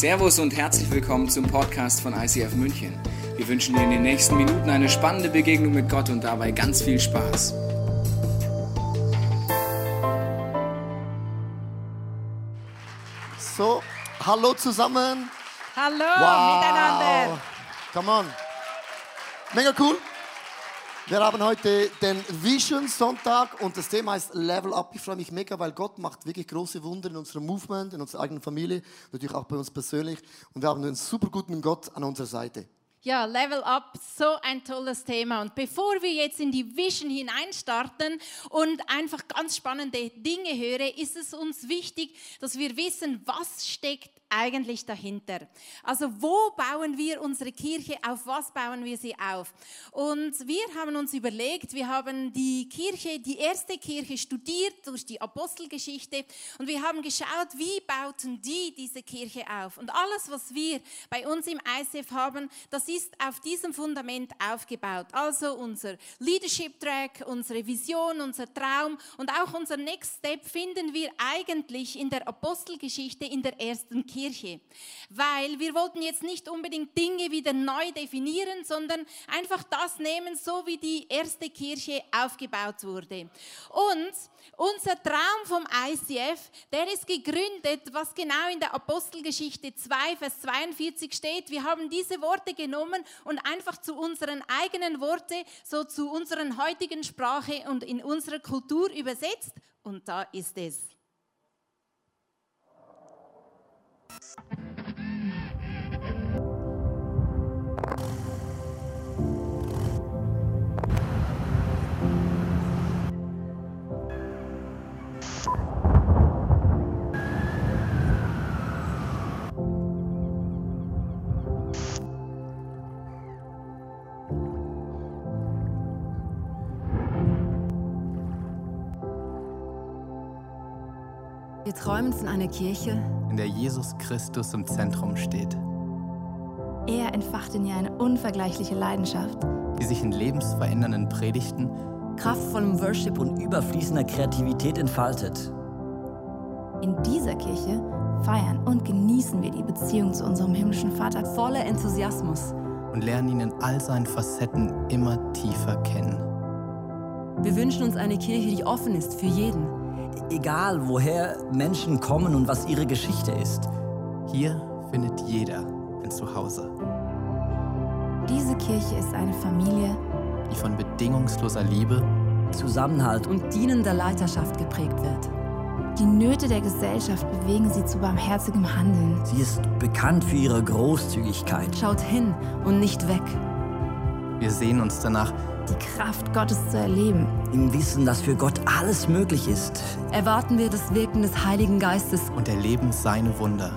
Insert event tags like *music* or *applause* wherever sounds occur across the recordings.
Servus und herzlich willkommen zum Podcast von ICF München. Wir wünschen dir in den nächsten Minuten eine spannende Begegnung mit Gott und dabei ganz viel Spaß. So, hallo zusammen. Hallo Wow. miteinander. Come on. Mega cool. Wir haben heute den Vision Sonntag und das Thema heißt Level Up. Ich freue mich mega, weil Gott macht wirklich große Wunder in unserem Movement, in unserer eigenen Familie, natürlich auch bei uns persönlich. Und wir haben einen super guten Gott an unserer Seite. Ja, Level Up, so ein tolles Thema. Und bevor wir jetzt in die Vision hineinstarten und einfach ganz spannende Dinge hören, ist es uns wichtig, dass wir wissen, was steckt eigentlich dahinter. Also wo bauen wir unsere Kirche, auf was bauen wir sie auf? Und wir haben uns überlegt, wir haben die Kirche, die erste Kirche studiert durch die Apostelgeschichte und wir haben geschaut, wie bauten die diese Kirche auf. Und alles, was wir bei uns im ICF haben, das ist auf diesem Fundament aufgebaut. Also unser Leadership Track, unsere Vision, unser Traum und auch unser Next Step finden wir eigentlich in der Apostelgeschichte in der ersten Kirche. Weil wir wollten jetzt nicht unbedingt Dinge wieder neu definieren, sondern einfach das nehmen, so wie die erste Kirche aufgebaut wurde. Und unser Traum vom ICF, der ist gegründet, was genau in der Apostelgeschichte 2, Vers 42 steht. Wir haben diese Worte genommen und einfach zu unseren eigenen Worte, so zu unserer heutigen Sprache und in unserer Kultur übersetzt. Und da ist es. Wir träumen von einer Kirche, in der Jesus Christus im Zentrum steht, Er entfacht in ihr eine unvergleichliche Leidenschaft. die sich in lebensverändernden Predigten, kraftvollem Worship und und überfließender Kreativität entfaltet. In dieser Kirche feiern und genießen wir die Beziehung zu unserem himmlischen Vater. voller Enthusiasmus. und lernen ihn in all seinen Facetten immer tiefer kennen. Wir wünschen uns eine Kirche, die offen ist für jeden. Egal, woher Menschen kommen und was ihre Geschichte ist. Hier findet jeder ein Zuhause, Diese Kirche ist eine Familie, die von bedingungsloser Liebe Zusammenhalt und dienender Leiterschaft geprägt wird. die Nöte der Gesellschaft bewegen sie zu barmherzigem Handeln. sie ist bekannt für ihre Großzügigkeit. Schaut hin und nicht weg. Wir sehen uns danach, Die Kraft Gottes zu erleben. Im Wissen, dass für Gott alles möglich ist. Erwarten wir das Wirken des Heiligen Geistes. und erleben seine Wunder.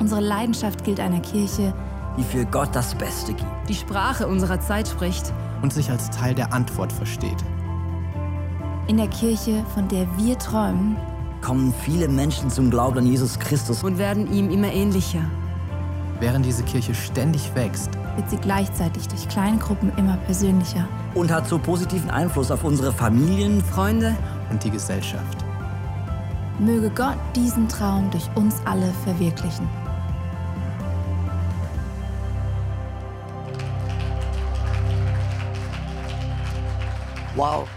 Unsere Leidenschaft gilt einer Kirche, Die für Gott das Beste gibt. Die Sprache unserer Zeit spricht. und sich als Teil der Antwort versteht. in der Kirche, von der wir träumen, Kommen viele Menschen zum Glauben an Jesus Christus. und werden ihm immer ähnlicher. Während diese Kirche ständig wächst, wird sie gleichzeitig durch kleine Gruppen immer persönlicher. Und hat so positiven Einfluss auf unsere Familien. Freunde, und die Gesellschaft. Möge Gott diesen Traum durch uns alle verwirklichen. Wow.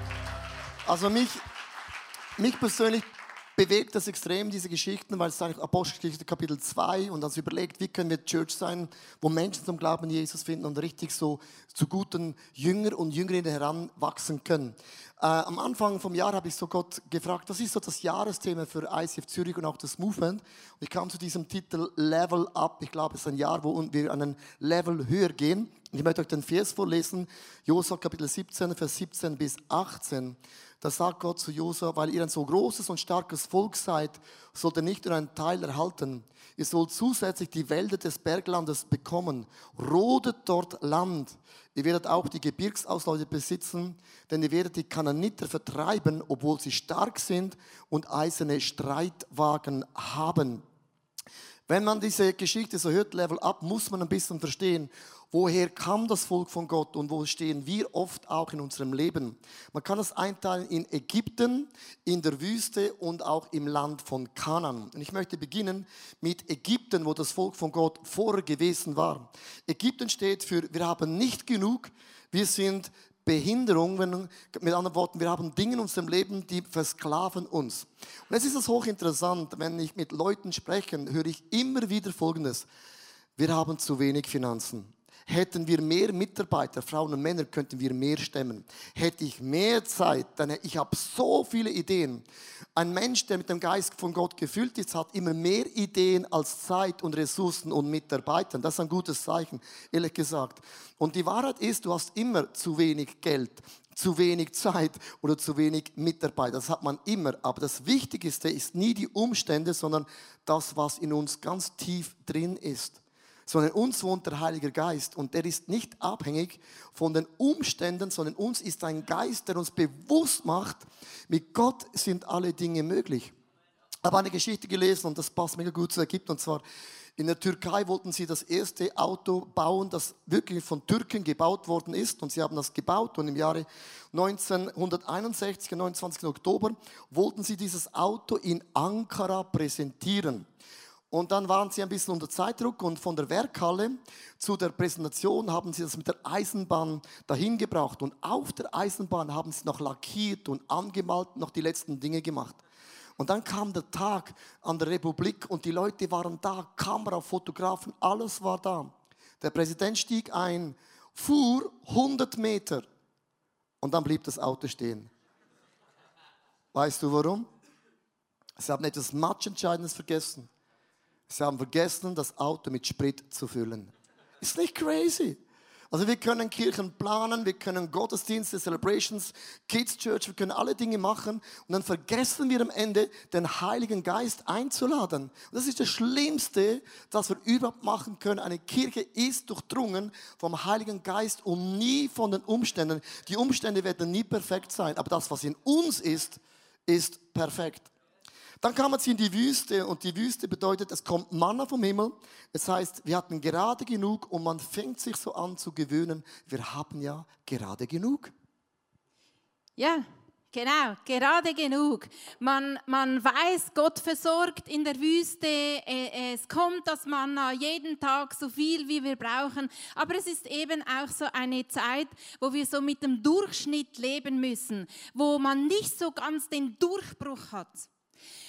Also mich, mich persönlich bewegt das extrem, diese Geschichten, weil es ist eigentlich Apostelgeschichte Kapitel 2 und dann überlegt, wie können wir Church sein, wo Menschen zum Glauben Jesus finden und richtig so zu guten Jünger und Jüngerinnen heranwachsen können. Äh, am Anfang vom Jahr habe ich so Gott gefragt, das ist so das Jahresthema für ICF Zürich und auch das Movement. Und ich kam zu diesem Titel Level Up. Ich glaube, es ist ein Jahr, wo wir einen Level höher gehen. Ich möchte euch den Vers vorlesen, Josua Kapitel 17, Vers 17 bis 18. Da sagt Gott zu Josua, weil ihr ein so großes und starkes Volk seid, sollt ihr nicht nur einen Teil erhalten. Ihr sollt zusätzlich die Wälder des Berglandes bekommen. Rodet dort Land. Ihr werdet auch die Gebirgsauslaute besitzen, denn ihr werdet die Kananiter vertreiben, obwohl sie stark sind und eiserne Streitwagen haben. Wenn man diese Geschichte so hört, Level Up, muss man ein bisschen verstehen, Woher kam das Volk von Gott und wo stehen wir oft auch in unserem Leben? Man kann es einteilen in Ägypten, in der Wüste und auch im Land von Kanan. Und ich möchte beginnen mit Ägypten, wo das Volk von Gott vorher gewesen war. Ägypten steht für, wir haben nicht genug, wir sind Behinderungen, mit anderen Worten, wir haben Dinge in unserem Leben, die versklaven uns. Und es ist das hochinteressant, wenn ich mit Leuten spreche, höre ich immer wieder Folgendes. Wir haben zu wenig Finanzen. Hätten wir mehr Mitarbeiter, Frauen und Männer, könnten wir mehr stemmen. Hätte ich mehr Zeit, dann ich habe so viele Ideen. Ein Mensch, der mit dem Geist von Gott gefüllt ist, hat immer mehr Ideen als Zeit und Ressourcen und Mitarbeiter. Das ist ein gutes Zeichen, ehrlich gesagt. Und die Wahrheit ist, du hast immer zu wenig Geld, zu wenig Zeit oder zu wenig Mitarbeiter. Das hat man immer. Aber das Wichtigste ist nie die Umstände, sondern das, was in uns ganz tief drin ist sondern uns wohnt der Heilige Geist und der ist nicht abhängig von den Umständen, sondern uns ist ein Geist, der uns bewusst macht, mit Gott sind alle Dinge möglich. Ich habe eine Geschichte gelesen und das passt mega gut zu Ägypten und zwar in der Türkei wollten sie das erste Auto bauen, das wirklich von Türken gebaut worden ist. Und sie haben das gebaut und im Jahre 1961, am 29. Oktober, wollten sie dieses Auto in Ankara präsentieren. Und dann waren sie ein bisschen unter Zeitdruck und von der Werkhalle zu der Präsentation haben sie das mit der Eisenbahn dahin gebracht. Und auf der Eisenbahn haben sie noch lackiert und angemalt, noch die letzten Dinge gemacht. Und dann kam der Tag an der Republik und die Leute waren da, Kamera, Fotografen, alles war da. Der Präsident stieg ein, fuhr 100 Meter und dann blieb das Auto stehen. Weißt du warum? Sie haben etwas Matchentscheidendes vergessen. Sie haben vergessen, das Auto mit Sprit zu füllen. Ist nicht crazy? Also wir können Kirchen planen, wir können Gottesdienste, Celebrations, Kids Church, wir können alle Dinge machen und dann vergessen wir am Ende, den Heiligen Geist einzuladen. Und das ist das Schlimmste, das wir überhaupt machen können. Eine Kirche ist durchdrungen vom Heiligen Geist und nie von den Umständen. Die Umstände werden nie perfekt sein, aber das, was in uns ist, ist perfekt. Dann kamen sie in die Wüste und die Wüste bedeutet, es kommt Manna vom Himmel. Das heißt, wir hatten gerade genug und man fängt sich so an zu gewöhnen, wir haben ja gerade genug. Ja, Genau, gerade genug. Man, man weiß, Gott versorgt in der Wüste. Äh, es kommt das Manna jeden Tag so viel, wie wir brauchen. Aber es ist eben auch so eine Zeit, wo wir so mit dem Durchschnitt leben müssen, wo man nicht so ganz den Durchbruch hat.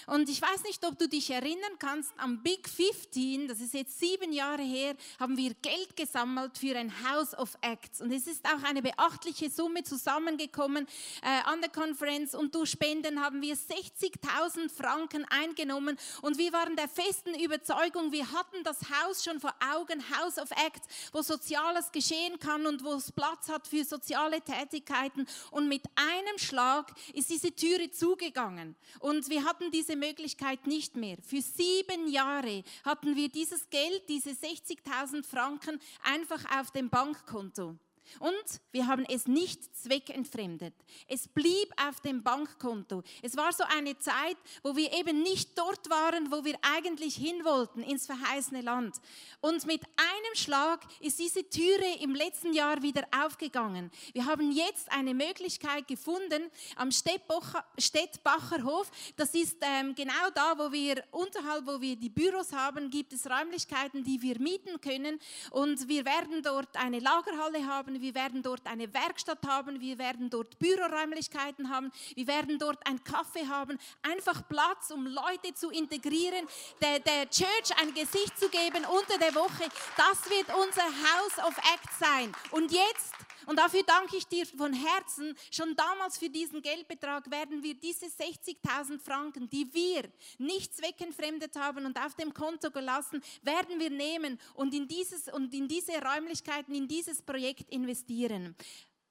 Und ich weiß nicht, ob du dich erinnern kannst, am Big 15, das ist jetzt sieben Jahre her, haben wir Geld gesammelt für ein House of Acts. Und es ist auch eine beachtliche Summe zusammengekommen äh, an der Konferenz. Und durch Spenden haben wir 60.000 Franken eingenommen. Und wir waren der festen Überzeugung, wir hatten das Haus schon vor Augen, House of Acts, wo Soziales geschehen kann und wo es Platz hat für soziale Tätigkeiten. Und mit einem Schlag ist diese Türe zugegangen. Und wir hatten diese diese Möglichkeit nicht mehr. Für sieben Jahre hatten wir dieses Geld, diese 60.000 Franken, einfach auf dem Bankkonto. Und wir haben es nicht zweckentfremdet. Es blieb auf dem Bankkonto. Es war so eine Zeit, wo wir eben nicht dort waren, wo wir eigentlich hin wollten, ins verheißene Land. Und mit einem Schlag ist diese Türe im letzten Jahr wieder aufgegangen. Wir haben jetzt eine Möglichkeit gefunden am Städtbacher Hof. Das ist ähm, genau da, wo wir unterhalb, wo wir die Büros haben, gibt es Räumlichkeiten, die wir mieten können. Und wir werden dort eine Lagerhalle haben wir werden dort eine Werkstatt haben, wir werden dort Büroräumlichkeiten haben, wir werden dort ein Kaffee haben, einfach Platz, um Leute zu integrieren, der, der Church ein Gesicht zu geben unter der Woche. Das wird unser House of Act sein. Und jetzt und dafür danke ich dir von Herzen. Schon damals für diesen Geldbetrag werden wir diese 60.000 Franken, die wir nicht zweckentfremdet haben und auf dem Konto gelassen, werden wir nehmen und in, dieses, und in diese Räumlichkeiten, in dieses Projekt investieren.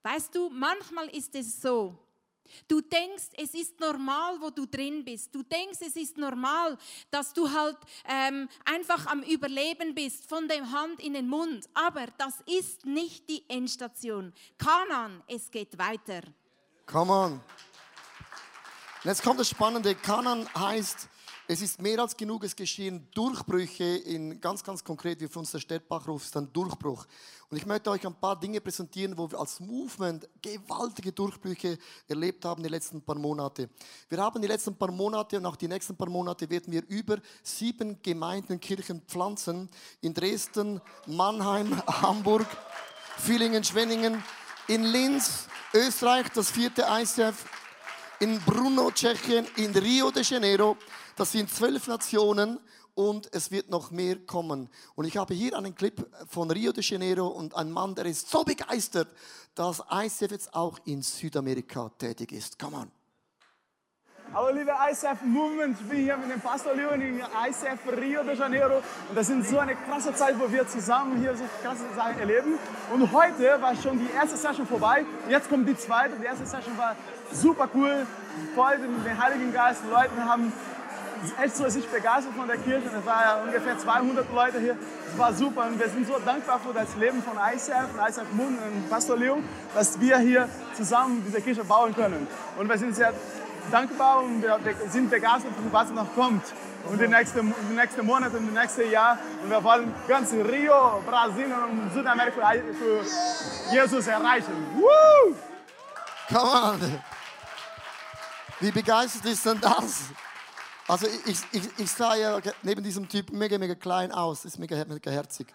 Weißt du, manchmal ist es so, Du denkst, es ist normal, wo du drin bist. Du denkst, es ist normal, dass du halt ähm, einfach am Überleben bist, von der Hand in den Mund. Aber das ist nicht die Endstation. Kanan, es geht weiter. Come on. Jetzt kommt das Spannende. Kanan heißt Es ist mehr als genug, es geschehen Durchbrüche in ganz, ganz konkret, wie für uns der Städtbach ruft, ist ein Durchbruch. Und ich möchte euch ein paar Dinge präsentieren, wo wir als Movement gewaltige Durchbrüche erlebt haben die letzten paar Monate. Wir haben die letzten paar Monate und auch die nächsten paar Monate werden wir über sieben Gemeinden, Kirchen pflanzen. In Dresden, Mannheim, *laughs* Hamburg, Villingen, Schwenningen, in Linz, Österreich, das vierte ICF, in Brno, Tschechien, in Rio de Janeiro. Das sind zwölf Nationen und es wird noch mehr kommen. Und ich habe hier einen Clip von Rio de Janeiro und ein Mann, der ist so begeistert, dass ICF jetzt auch in Südamerika tätig ist. Come on. Hallo liebe ICF Movement, ich bin hier mit dem Pastor Leon in ICF Rio de Janeiro und das ist so eine krasse Zeit, wo wir zusammen hier so krasse Sachen erleben. Und heute war schon die erste Session vorbei, jetzt kommt die zweite. Die erste Session war super cool, voll dem Heiligen Geist. Die Leute haben echt so sich begeistert von der Kirche. Es waren ja ungefähr 200 Leute hier. Es war super und wir sind so dankbar für das Leben von ICF, von ICF Movement und Pastor Leon, dass wir hier zusammen diese Kirche bauen können. Und wir sind sehr dankbar und wir sind begeistert, was noch kommt. Und die nächsten die nächste Monate und die nächste Jahr. Und wir wollen ganz Rio, Brasilien und Südamerika für Jesus erreichen. Woo! Come on. Wie begeistert ist denn das? Also ich, ich, ich sah ja neben diesem Typ mega, mega klein aus, ist mega, mega herzig.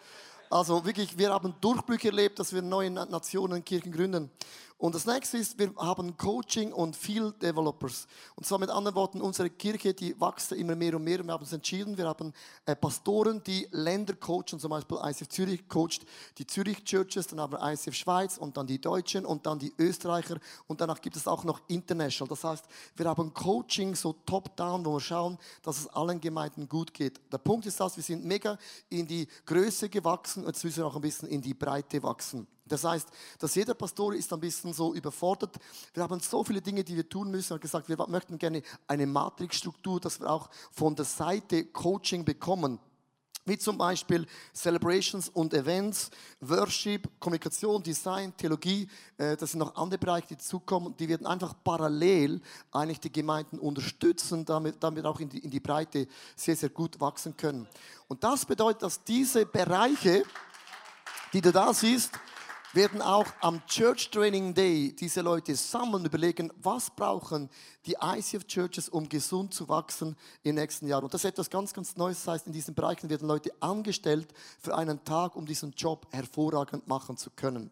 Also wirklich, wir haben Durchbrüche erlebt, dass wir neue Nationen, Kirchen gründen. Und das nächste ist, wir haben Coaching und Field Developers. Und zwar mit anderen Worten, unsere Kirche, die wächst immer mehr und mehr. Und wir haben uns entschieden, wir haben äh, Pastoren, die Länder coachen, zum Beispiel ICF Zürich coacht die Zürich Churches, dann haben wir ICF Schweiz und dann die Deutschen und dann die Österreicher. Und danach gibt es auch noch International. Das heißt, wir haben Coaching so top-down, wo wir schauen, dass es allen Gemeinden gut geht. Der Punkt ist das, wir sind mega in die Größe gewachsen und jetzt müssen wir auch ein bisschen in die Breite wachsen. Das heißt, dass jeder Pastor ist ein bisschen so überfordert. Wir haben so viele Dinge, die wir tun müssen. Wir haben gesagt, wir möchten gerne eine Matrixstruktur, dass wir auch von der Seite Coaching bekommen. Wie zum Beispiel Celebrations und Events, Worship, Kommunikation, Design, Theologie. Äh, das sind noch andere Bereiche, die zukommen. Die werden einfach parallel eigentlich die Gemeinden unterstützen, damit, damit auch in die, in die Breite sehr, sehr gut wachsen können. Und das bedeutet, dass diese Bereiche, die du da siehst, werden auch am Church Training Day diese Leute sammeln, überlegen, was brauchen die ICF Churches, um gesund zu wachsen im nächsten Jahr. Und das ist etwas ganz, ganz Neues. Das heißt, in diesen Bereichen werden Leute angestellt für einen Tag, um diesen Job hervorragend machen zu können.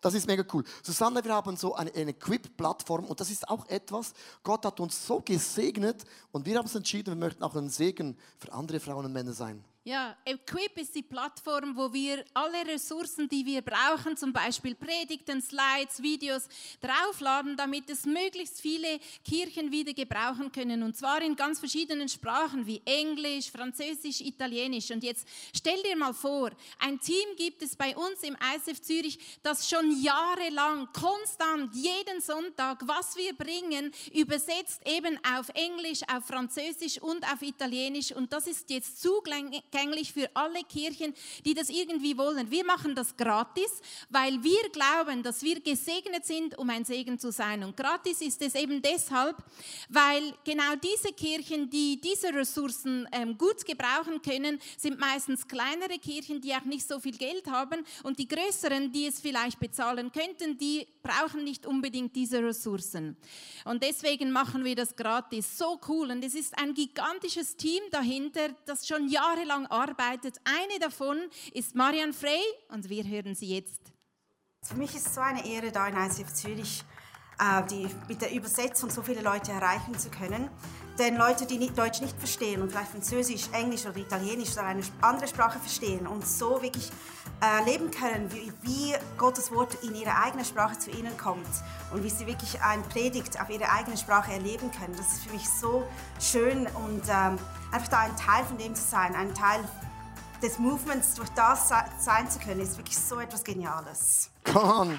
Das ist mega cool. Susanne, wir haben so eine, eine Equip-Plattform und das ist auch etwas, Gott hat uns so gesegnet und wir haben uns entschieden, wir möchten auch ein Segen für andere Frauen und Männer sein. Ja, Equip ist die Plattform, wo wir alle Ressourcen, die wir brauchen, zum Beispiel Predigten, Slides, Videos, draufladen, damit es möglichst viele Kirchen wieder gebrauchen können. Und zwar in ganz verschiedenen Sprachen wie Englisch, Französisch, Italienisch. Und jetzt stell dir mal vor, ein Team gibt es bei uns im ISF Zürich, das schon jahrelang, konstant, jeden Sonntag, was wir bringen, übersetzt eben auf Englisch, auf Französisch und auf Italienisch. Und das ist jetzt zugänglich zugänglich für alle Kirchen, die das irgendwie wollen. Wir machen das gratis, weil wir glauben, dass wir gesegnet sind, um ein Segen zu sein. Und gratis ist es eben deshalb, weil genau diese Kirchen, die diese Ressourcen ähm, gut gebrauchen können, sind meistens kleinere Kirchen, die auch nicht so viel Geld haben. Und die größeren, die es vielleicht bezahlen könnten, die brauchen nicht unbedingt diese Ressourcen. Und deswegen machen wir das gratis. So cool. Und es ist ein gigantisches Team dahinter, das schon jahrelang lang arbeitet. Eine davon ist Marianne Frey und wir hören sie jetzt. Für mich ist es so eine Ehre, da in ICF Zürich äh, die, mit der Übersetzung so viele Leute erreichen zu können. Denn Leute, die nicht, Deutsch nicht verstehen und vielleicht Französisch, Englisch oder Italienisch oder eine andere Sprache verstehen und so wirklich erleben äh, können, wie, wie, Gottes Wort in ihrer eigenen Sprache zu ihnen kommt und wie sie wirklich ein Predigt auf ihre eigene Sprache erleben können. Das ist für mich so schön und ähm, einfach da ein Teil von dem zu sein, ein Teil des Movements durch das sein zu können, ist wirklich so etwas Geniales. Come on.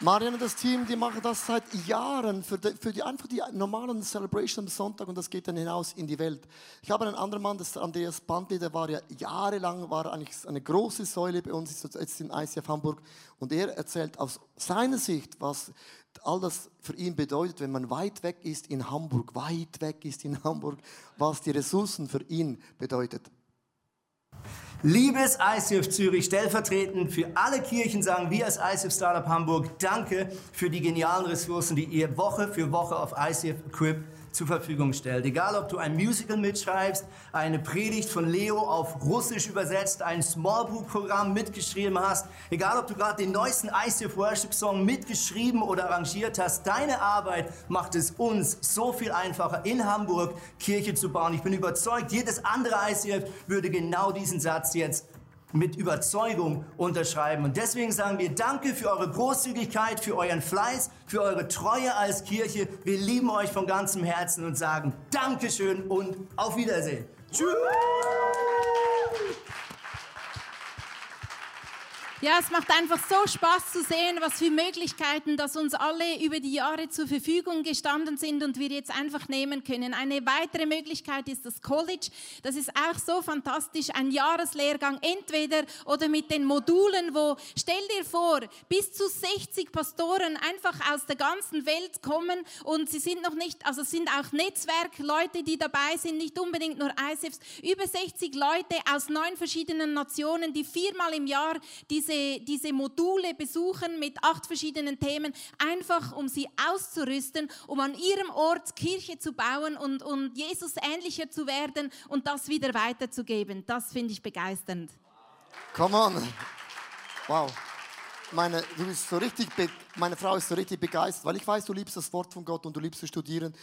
Marian und das Team, die machen das seit Jahren für die, für die einfach die normalen Celebration am Sonntag und das geht dann hinaus in die Welt. Ich habe einen anderen Mann, das ist Andreas Bandli, der war ja jahrelang war eigentlich eine große Säule bei uns, ist jetzt in ICF Hamburg und er erzählt aus seiner Sicht, was all das für ihn bedeutet, wenn man weit weg ist in Hamburg, weit weg ist in Hamburg, was die Ressourcen für ihn bedeutet. Liebes ICF Zürich, stellvertretend für alle Kirchen sagen wir als ICF Startup Hamburg Danke für die genialen Ressourcen, die ihr Woche für Woche auf ICF Equip zur Verfügung stellt. Egal, ob du ein Musical mitschreibst, eine Predigt von Leo auf Russisch übersetzt, ein Small Group Programm mitgeschrieben hast, egal, ob du gerade den neuesten ICF Worship Song mitgeschrieben oder arrangiert hast, deine Arbeit macht es uns so viel einfacher, in Hamburg Kirche zu bauen. Ich bin überzeugt, jedes andere ICF würde genau diesen Satz jetzt mit Überzeugung unterschreiben. Und deswegen sagen wir Danke für eure Großzügigkeit, für euren Fleiß, für eure Treue als Kirche. Wir lieben euch von ganzem Herzen und sagen Dankeschön und auf Wiedersehen. Tschüss. Ja, es macht einfach so Spaß zu sehen, was für Möglichkeiten, dass uns alle über die Jahre zur Verfügung gestanden sind und wir jetzt einfach nehmen können. Eine weitere Möglichkeit ist das College. Das ist auch so fantastisch, ein Jahreslehrgang entweder oder mit den Modulen, wo stell dir vor, bis zu 60 Pastoren einfach aus der ganzen Welt kommen und sie sind noch nicht, also sind auch Netzwerkleute, die dabei sind, nicht unbedingt nur ISFs, über 60 Leute aus neun verschiedenen Nationen, die viermal im Jahr diese diese, diese Module besuchen mit acht verschiedenen Themen, einfach um sie auszurüsten, um an ihrem Ort Kirche zu bauen und, und Jesus ähnlicher zu werden und das wieder weiterzugeben. Das finde ich begeisternd. Come on. Wow. Meine, du bist so richtig meine Frau ist so richtig begeistert, weil ich weiß, du liebst das Wort von Gott und du liebst zu studieren.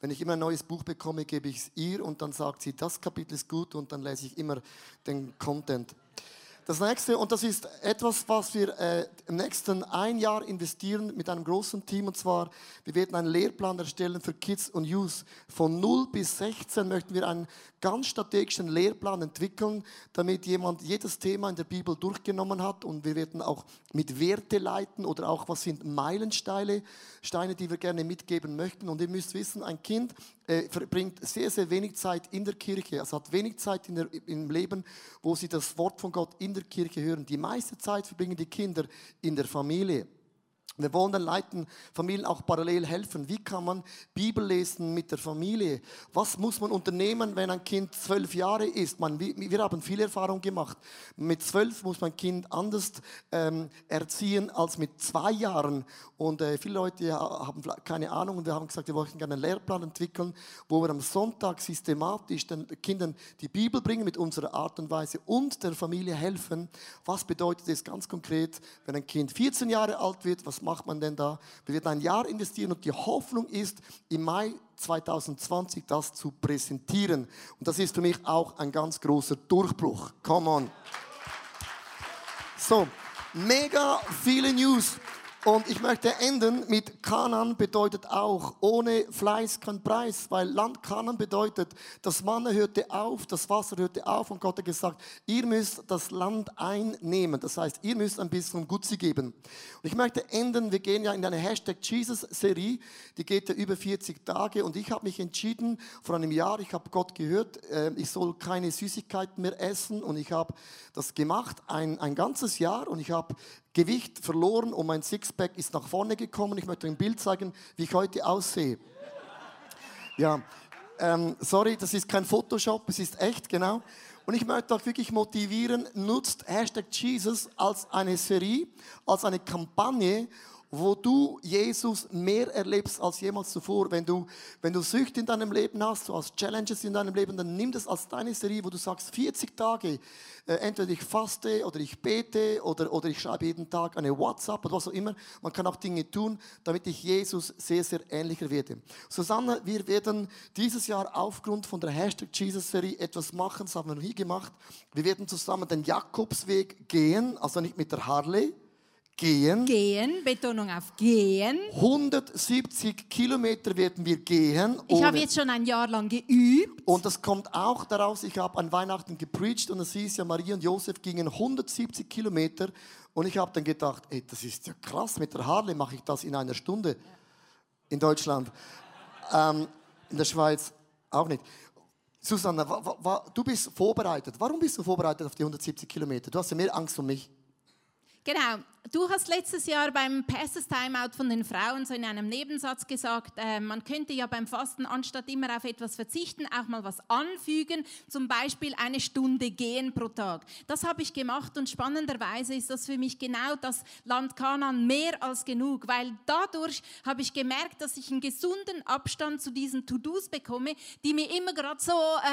Wenn ich immer ein neues Buch bekomme, gebe ich es ihr und dann sagt sie, das Kapitel ist gut und dann lese ich immer den Content. Das nächste, und das ist etwas, was wir äh, im nächsten ein Jahr investieren mit einem großen Team, und zwar, wir werden einen Lehrplan erstellen für Kids und Youth. Von 0 bis 16 möchten wir einen ganz strategischen Lehrplan entwickeln, damit jemand jedes Thema in der Bibel durchgenommen hat. Und wir werden auch mit Werte leiten oder auch, was sind Meilensteine, Steine, die wir gerne mitgeben möchten. Und ihr müsst wissen, ein Kind äh, verbringt sehr, sehr wenig Zeit in der Kirche. Also hat wenig Zeit der, im Leben, wo sie das Wort von Gott in der Kirche hören. Die meiste Zeit verbringen die Kinder in der Familie. Wir wollen den Leuten, Familien auch parallel helfen. Wie kann man Bibel lesen mit der Familie? Was muss man unternehmen, wenn ein Kind zwölf Jahre ist? Man, wir haben viel Erfahrung gemacht. Mit zwölf muss man ein Kind anders ähm, erziehen als mit zwei Jahren. Und äh, viele Leute haben keine Ahnung und wir haben gesagt, wir wollten gerne einen Lehrplan entwickeln, wo wir am Sonntag systematisch den Kindern die Bibel bringen mit unserer Art und Weise und der Familie helfen. Was bedeutet das ganz konkret, wenn ein Kind 14 Jahre alt wird? Was macht man denn da? Wir werden ein Jahr investieren und die Hoffnung ist, im Mai 2020 das zu präsentieren. Und das ist für mich auch ein ganz großer Durchbruch. Come on. So, mega viele News. Und ich möchte enden mit Kanan bedeutet auch, ohne Fleiß kein Preis, weil Land Kanan bedeutet, das Mann hörte auf, das Wasser hörte auf und Gott hat gesagt, ihr müsst das Land einnehmen. Das heißt, ihr müsst ein bisschen Gutzi geben. Und ich möchte enden, wir gehen ja in eine Hashtag Jesus-Serie, die geht ja über 40 Tage und ich habe mich entschieden, vor einem Jahr, ich habe Gott gehört, äh, ich soll keine Süßigkeiten mehr essen und ich habe das gemacht, ein, ein ganzes Jahr und ich habe Gewicht verloren und mein Sixpack ist nach vorne gekommen. Ich möchte ein Bild zeigen, wie ich heute aussehe. Ja, ähm, sorry, das ist kein Photoshop, es ist echt, genau. Und ich möchte auch wirklich motivieren, nutzt Hashtag Jesus als eine Serie, als eine Kampagne wo du Jesus mehr erlebst als jemals zuvor. Wenn du, wenn du Süchte in deinem Leben hast, so als Challenges in deinem Leben, dann nimm das als deine Serie, wo du sagst, 40 Tage, äh, entweder ich faste oder ich bete oder, oder ich schreibe jeden Tag eine WhatsApp oder was auch immer. Man kann auch Dinge tun, damit ich Jesus sehr, sehr ähnlicher werde. Susanne, wir werden dieses Jahr aufgrund von der Hashtag Jesus-Serie etwas machen, das haben wir noch nie gemacht. Wir werden zusammen den Jakobsweg gehen, also nicht mit der Harley, gehen. Gehen, Betonung auf gehen. 170 Kilometer werden wir gehen. Ich habe jetzt schon ein Jahr lang geübt. Und das kommt auch daraus, ich habe an Weihnachten gepreacht und es hieß ja, Maria und Josef gingen 170 Kilometer. Und ich habe dann gedacht, ey, das ist ja krass, mit der Harley mache ich das in einer Stunde. In Deutschland. Ähm, in der Schweiz auch nicht. Susanne, du bist vorbereitet. Warum bist du vorbereitet auf die 170 Kilometer? Du hast ja mehr Angst um mich. Genau. Du hast letztes Jahr beim Pastors Timeout von den Frauen so in einem Nebensatz gesagt, äh, man könnte ja beim Fasten anstatt immer auf etwas verzichten, auch mal was anfügen, zum Beispiel eine Stunde gehen pro Tag. Das habe ich gemacht und spannenderweise ist das für mich genau das Land Kanan mehr als genug, weil dadurch habe ich gemerkt, dass ich einen gesunden Abstand zu diesen To-Dos bekomme, die mir immer gerade so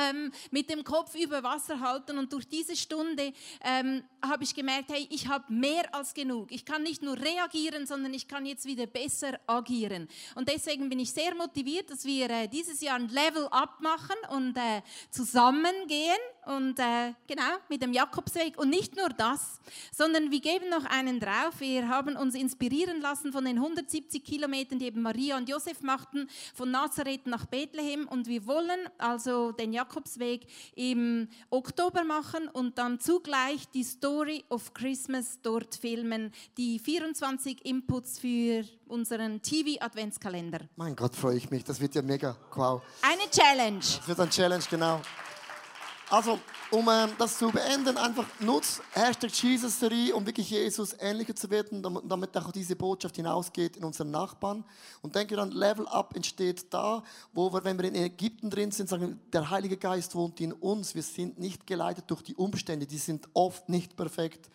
ähm, mit dem Kopf über Wasser halten und durch diese Stunde ähm, habe ich gemerkt, hey, ich habe mehr als genug. Ich kann nicht nur reagieren, sondern ich kann jetzt wieder besser agieren. Und deswegen bin ich sehr motiviert, dass wir äh, dieses Jahr ein Level Up machen und äh, zusammen gehen und äh, genau mit dem Jakobsweg. Und nicht nur das, sondern wir geben noch einen drauf. Wir haben uns inspirieren lassen von den 170 Kilometern, die eben Maria und Josef machten, von Nazareth nach Bethlehem. Und wir wollen also den Jakobsweg im Oktober machen und dann zugleich die Story of Christmas dort filmen. Die 24 Inputs für unseren TV-Adventskalender. Mein Gott, freue ich mich. Das wird ja mega. Wow. Eine Challenge. Das wird eine Challenge, genau. Also, um ähm, das zu beenden, einfach nutzt Hashtag Jesus-Serie, um wirklich Jesus ähnlicher zu werden, damit auch diese Botschaft hinausgeht in unseren Nachbarn. Und denke dann, Level Up entsteht da, wo wir, wenn wir in Ägypten drin sind, sagen, der Heilige Geist wohnt in uns. Wir sind nicht geleitet durch die Umstände, die sind oft nicht perfekt.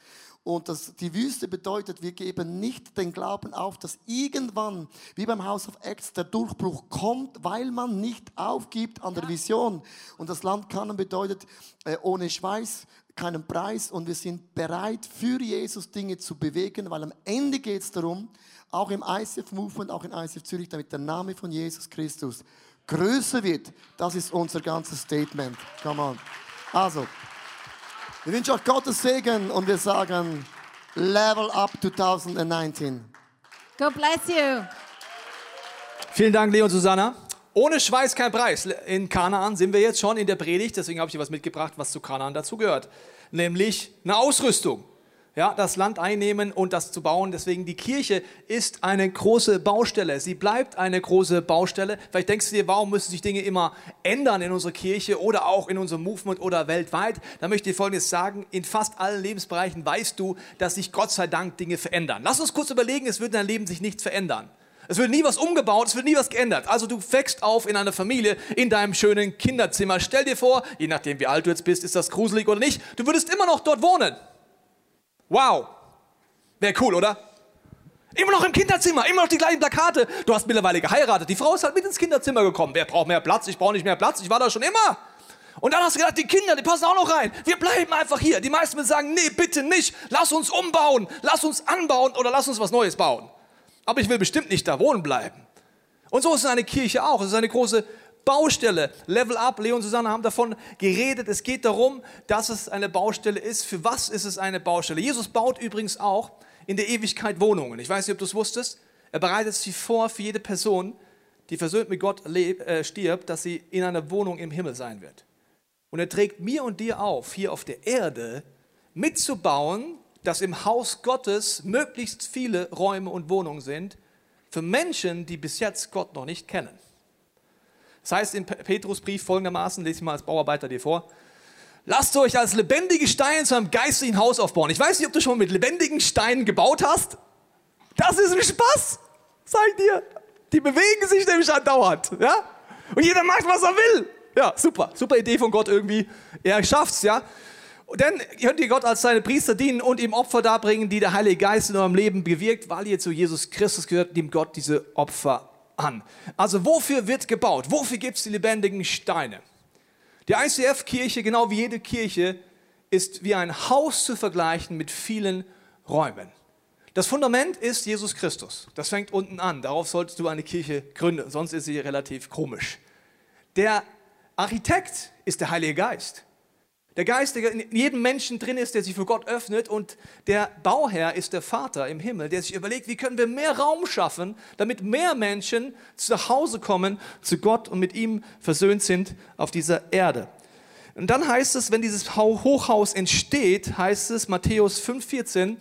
Und das, die Wüste bedeutet, wir geben nicht den Glauben auf, dass irgendwann, wie beim House of Acts, der Durchbruch kommt, weil man nicht aufgibt an der Vision. Und das Land Kanan bedeutet, äh, ohne Schweiß keinen Preis. Und wir sind bereit, für Jesus Dinge zu bewegen, weil am Ende geht es darum, auch im ICF-Movement, auch in ICF Zürich, damit der Name von Jesus Christus größer wird. Das ist unser ganzes Statement. Come on. Also, wir wünschen euch Gottes Segen und wir sagen Level Up 2019. God bless you. Vielen Dank, Leo und Susanna. Ohne Schweiß kein Preis. In Kanaan sind wir jetzt schon in der Predigt, deswegen habe ich dir was mitgebracht, was zu Kanaan dazugehört. Nämlich eine Ausrüstung ja, das Land einnehmen und das zu bauen. Deswegen die Kirche ist eine große Baustelle. Sie bleibt eine große Baustelle. Vielleicht denkst du dir, warum müssen sich Dinge immer ändern in unserer Kirche oder auch in unserem Movement oder weltweit? Da möchte ich Folgendes sagen. In fast allen Lebensbereichen weißt du, dass sich Gott sei Dank Dinge verändern. Lass uns kurz überlegen, es wird in deinem Leben sich nichts verändern. Es wird nie was umgebaut, es wird nie was geändert. Also du wächst auf in einer Familie, in deinem schönen Kinderzimmer. Stell dir vor, je nachdem wie alt du jetzt bist, ist das gruselig oder nicht, du würdest immer noch dort wohnen. Wow. Wäre cool, oder? Immer noch im Kinderzimmer, immer noch die gleichen Plakate. Du hast mittlerweile geheiratet. Die Frau ist halt mit ins Kinderzimmer gekommen. Wer braucht mehr Platz? Ich brauche nicht mehr Platz. Ich war da schon immer. Und dann hast du gedacht, die Kinder, die passen auch noch rein. Wir bleiben einfach hier. Die meisten würden sagen, nee, bitte nicht. Lass uns umbauen. Lass uns anbauen oder lass uns was Neues bauen. Aber ich will bestimmt nicht da wohnen bleiben. Und so ist es eine Kirche auch. Es ist eine große Baustelle. Level Up, Leon und Susanne haben davon geredet. Es geht darum, dass es eine Baustelle ist. Für was ist es eine Baustelle? Jesus baut übrigens auch in der Ewigkeit Wohnungen. Ich weiß nicht, ob du es wusstest. Er bereitet sie vor für jede Person, die versöhnt mit Gott äh, stirbt, dass sie in einer Wohnung im Himmel sein wird. Und er trägt mir und dir auf, hier auf der Erde mitzubauen, dass im Haus Gottes möglichst viele Räume und Wohnungen sind für Menschen, die bis jetzt Gott noch nicht kennen. Das heißt in Petrusbrief folgendermaßen, lese ich mal als Bauarbeiter dir vor. Lasst euch als lebendige Steine zu einem geistlichen Haus aufbauen. Ich weiß nicht, ob du schon mit lebendigen Steinen gebaut hast. Das ist ein Spaß, sag ich dir. Die bewegen sich nämlich andauernd. Ja? Und jeder macht, was er will. Ja, super. Super Idee von Gott irgendwie. Er schafft's, ja. Dann könnt ihr Gott als seine Priester dienen und ihm Opfer darbringen, die der Heilige Geist in eurem Leben bewirkt, weil ihr zu Jesus Christus gehört, nimmt Gott diese Opfer an. Also wofür wird gebaut? Wofür gibt es die lebendigen Steine? Die ICF-Kirche, genau wie jede Kirche, ist wie ein Haus zu vergleichen mit vielen Räumen. Das Fundament ist Jesus Christus. Das fängt unten an. Darauf solltest du eine Kirche gründen, sonst ist sie relativ komisch. Der Architekt ist der Heilige Geist. Der Geist, der in jedem Menschen drin ist, der sich für Gott öffnet und der Bauherr ist der Vater im Himmel, der sich überlegt, wie können wir mehr Raum schaffen, damit mehr Menschen zu Hause kommen zu Gott und mit ihm versöhnt sind auf dieser Erde. Und dann heißt es, wenn dieses Hochhaus entsteht, heißt es Matthäus 5,14,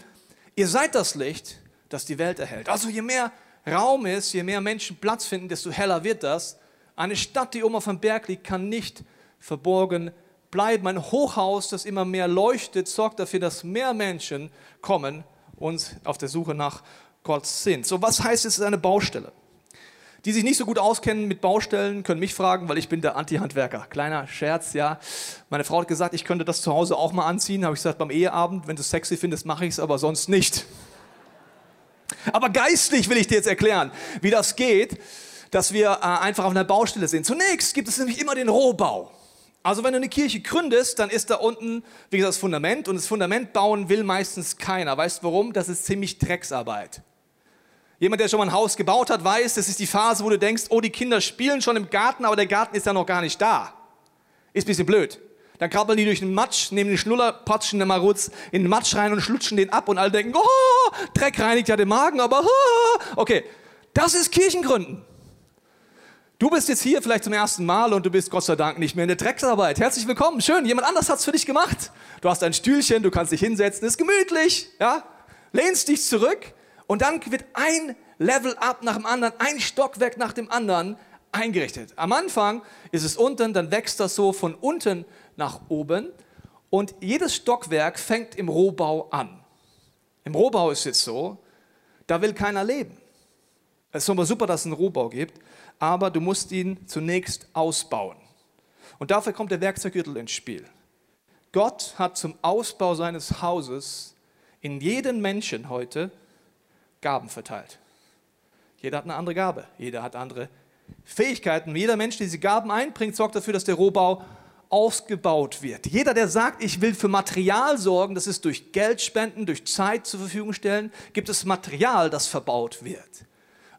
ihr seid das Licht, das die Welt erhält. Also je mehr Raum ist, je mehr Menschen Platz finden, desto heller wird das. Eine Stadt, die oben auf dem Berg liegt, kann nicht verborgen werden bleiben. Ein Hochhaus, das immer mehr leuchtet, sorgt dafür, dass mehr Menschen kommen und auf der Suche nach Gott sind. So, was heißt es, eine Baustelle? Die sich nicht so gut auskennen mit Baustellen, können mich fragen, weil ich bin der Anti-Handwerker. Kleiner Scherz, ja. Meine Frau hat gesagt, ich könnte das zu Hause auch mal anziehen. Habe ich gesagt, beim Eheabend, wenn du es sexy findest, mache ich es, aber sonst nicht. Aber geistlich will ich dir jetzt erklären, wie das geht, dass wir äh, einfach auf einer Baustelle sind. Zunächst gibt es nämlich immer den Rohbau. Also wenn du eine Kirche gründest, dann ist da unten, wie gesagt, das Fundament. Und das Fundament bauen will meistens keiner. Weißt du warum? Das ist ziemlich Drecksarbeit. Jemand, der schon mal ein Haus gebaut hat, weiß, das ist die Phase, wo du denkst, oh, die Kinder spielen schon im Garten, aber der Garten ist ja noch gar nicht da. Ist ein bisschen blöd. Dann krabbeln die durch den Matsch, nehmen den Schnuller, patschen den Marutz in den Matsch rein und schlutschen den ab und alle denken, oh, Dreck reinigt ja den Magen, aber oh. okay, das ist Kirchengründen. Du bist jetzt hier vielleicht zum ersten Mal und du bist Gott sei Dank nicht mehr in der Drecksarbeit. Herzlich willkommen, schön, jemand anders hat es für dich gemacht. Du hast ein Stühlchen, du kannst dich hinsetzen, ist gemütlich, ja? Lehnst dich zurück und dann wird ein Level up nach dem anderen, ein Stockwerk nach dem anderen eingerichtet. Am Anfang ist es unten, dann wächst das so von unten nach oben und jedes Stockwerk fängt im Rohbau an. Im Rohbau ist es so, da will keiner leben. Es ist super, dass es einen Rohbau gibt, aber du musst ihn zunächst ausbauen. Und dafür kommt der Werkzeuggürtel ins Spiel. Gott hat zum Ausbau seines Hauses in jeden Menschen heute Gaben verteilt. Jeder hat eine andere Gabe, jeder hat andere Fähigkeiten. Jeder Mensch, der diese Gaben einbringt, sorgt dafür, dass der Rohbau ausgebaut wird. Jeder, der sagt, ich will für Material sorgen, das ist durch Geld spenden, durch Zeit zur Verfügung stellen, gibt es Material, das verbaut wird.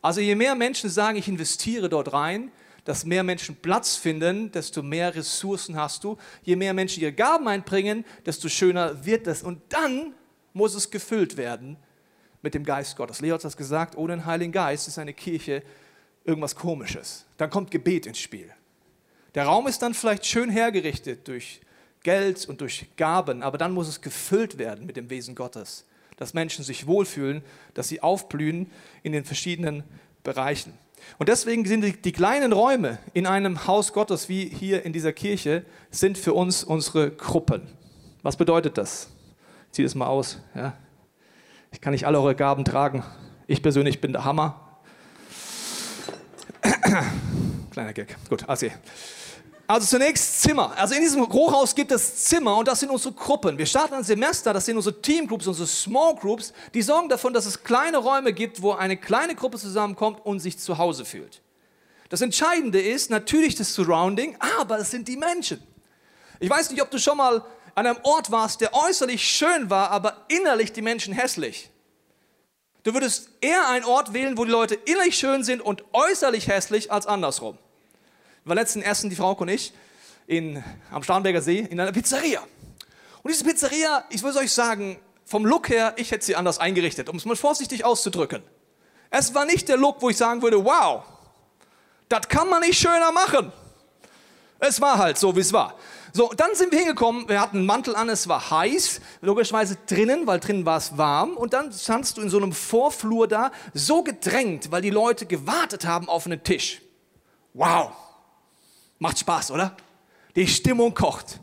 Also je mehr Menschen sagen, ich investiere dort rein, dass mehr Menschen Platz finden, desto mehr Ressourcen hast du. Je mehr Menschen ihre Gaben einbringen, desto schöner wird es. Und dann muss es gefüllt werden mit dem Geist Gottes. Leo hat das gesagt, ohne den Heiligen Geist ist eine Kirche irgendwas Komisches. Dann kommt Gebet ins Spiel. Der Raum ist dann vielleicht schön hergerichtet durch Geld und durch Gaben, aber dann muss es gefüllt werden mit dem Wesen Gottes, dass Menschen sich wohlfühlen, dass sie aufblühen in den verschiedenen Bereichen. Und deswegen sind die, kleinen Räume in einem Haus Gottes wie hier in dieser Kirche sind für uns unsere Gruppen. Was bedeutet das? Ich ziehe das mal aus. Ja. Ich kann nicht alle eure Gaben tragen. Ich persönlich bin der Hammer. *clears throat* Kleiner Gag. Gut, also. Also zunächst Zimmer. Also in diesem Hochhaus gibt es Zimmer und das sind unsere Gruppen. Wir starten ein Semester, das sind unsere Teamgroups, unsere Small Groups. Die sorgen davon, dass es kleine Räume gibt, wo eine kleine Gruppe zusammenkommt und sich zu Hause fühlt. Das Entscheidende ist natürlich das Surrounding, aber es sind die Menschen. Ich weiß nicht, ob du schon mal an einem Ort warst, der äußerlich schön war, aber innerlich die Menschen hässlich. Du würdest eher einen Ort wählen, wo die Leute innerlich schön sind und äußerlich hässlich, als andersrum. Waren letzten Essen, die Frau und ich, in, am Starnberger See in einer Pizzeria. Und diese Pizzeria, ich würde euch sagen, vom Look her, ich hätte sie anders eingerichtet, um es mal vorsichtig auszudrücken. Es war nicht der Look, wo ich sagen würde, wow, das kann man nicht schöner machen. Es war halt so, wie es war. So, dann sind wir hingekommen, wir hatten einen Mantel an, es war heiß, logischerweise drinnen, weil drinnen war es warm. Und dann standst du in so einem Vorflur da, so gedrängt, weil die Leute gewartet haben auf einen Tisch. Wow, macht Spaß, oder? Die Stimmung kocht.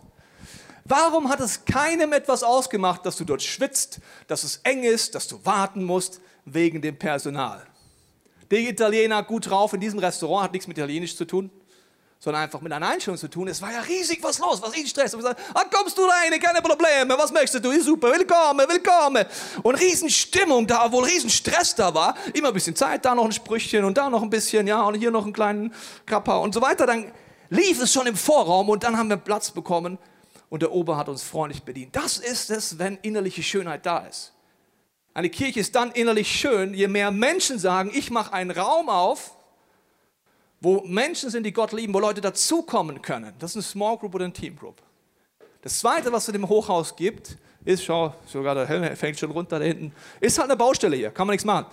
Warum hat es keinem etwas ausgemacht, dass du dort schwitzt, dass es eng ist, dass du warten musst, wegen dem Personal? Der Italiener gut drauf in diesem Restaurant, hat nichts mit Italienisch zu tun sondern einfach mit einer Einstellung zu tun. Es war ja riesig was los, was ich Stress. Und wir sagen, ah, kommst du rein, keine Probleme, was möchtest du? Super, willkommen, willkommen. Und Riesenstimmung da, obwohl Riesenstress da war. Immer ein bisschen Zeit, da noch ein Sprüchchen und da noch ein bisschen, ja, und hier noch einen kleinen Krapper und so weiter. Dann lief es schon im Vorraum und dann haben wir Platz bekommen und der Ober hat uns freundlich bedient. Das ist es, wenn innerliche Schönheit da ist. Eine Kirche ist dann innerlich schön, je mehr Menschen sagen, ich mache einen Raum auf, wo Menschen sind, die Gott lieben, wo Leute dazukommen können. Das ist eine Small Group oder eine Team Group. Das Zweite, was es dem Hochhaus gibt, ist, schau, sogar der Helm fängt schon runter da hinten, ist halt eine Baustelle hier, kann man nichts machen.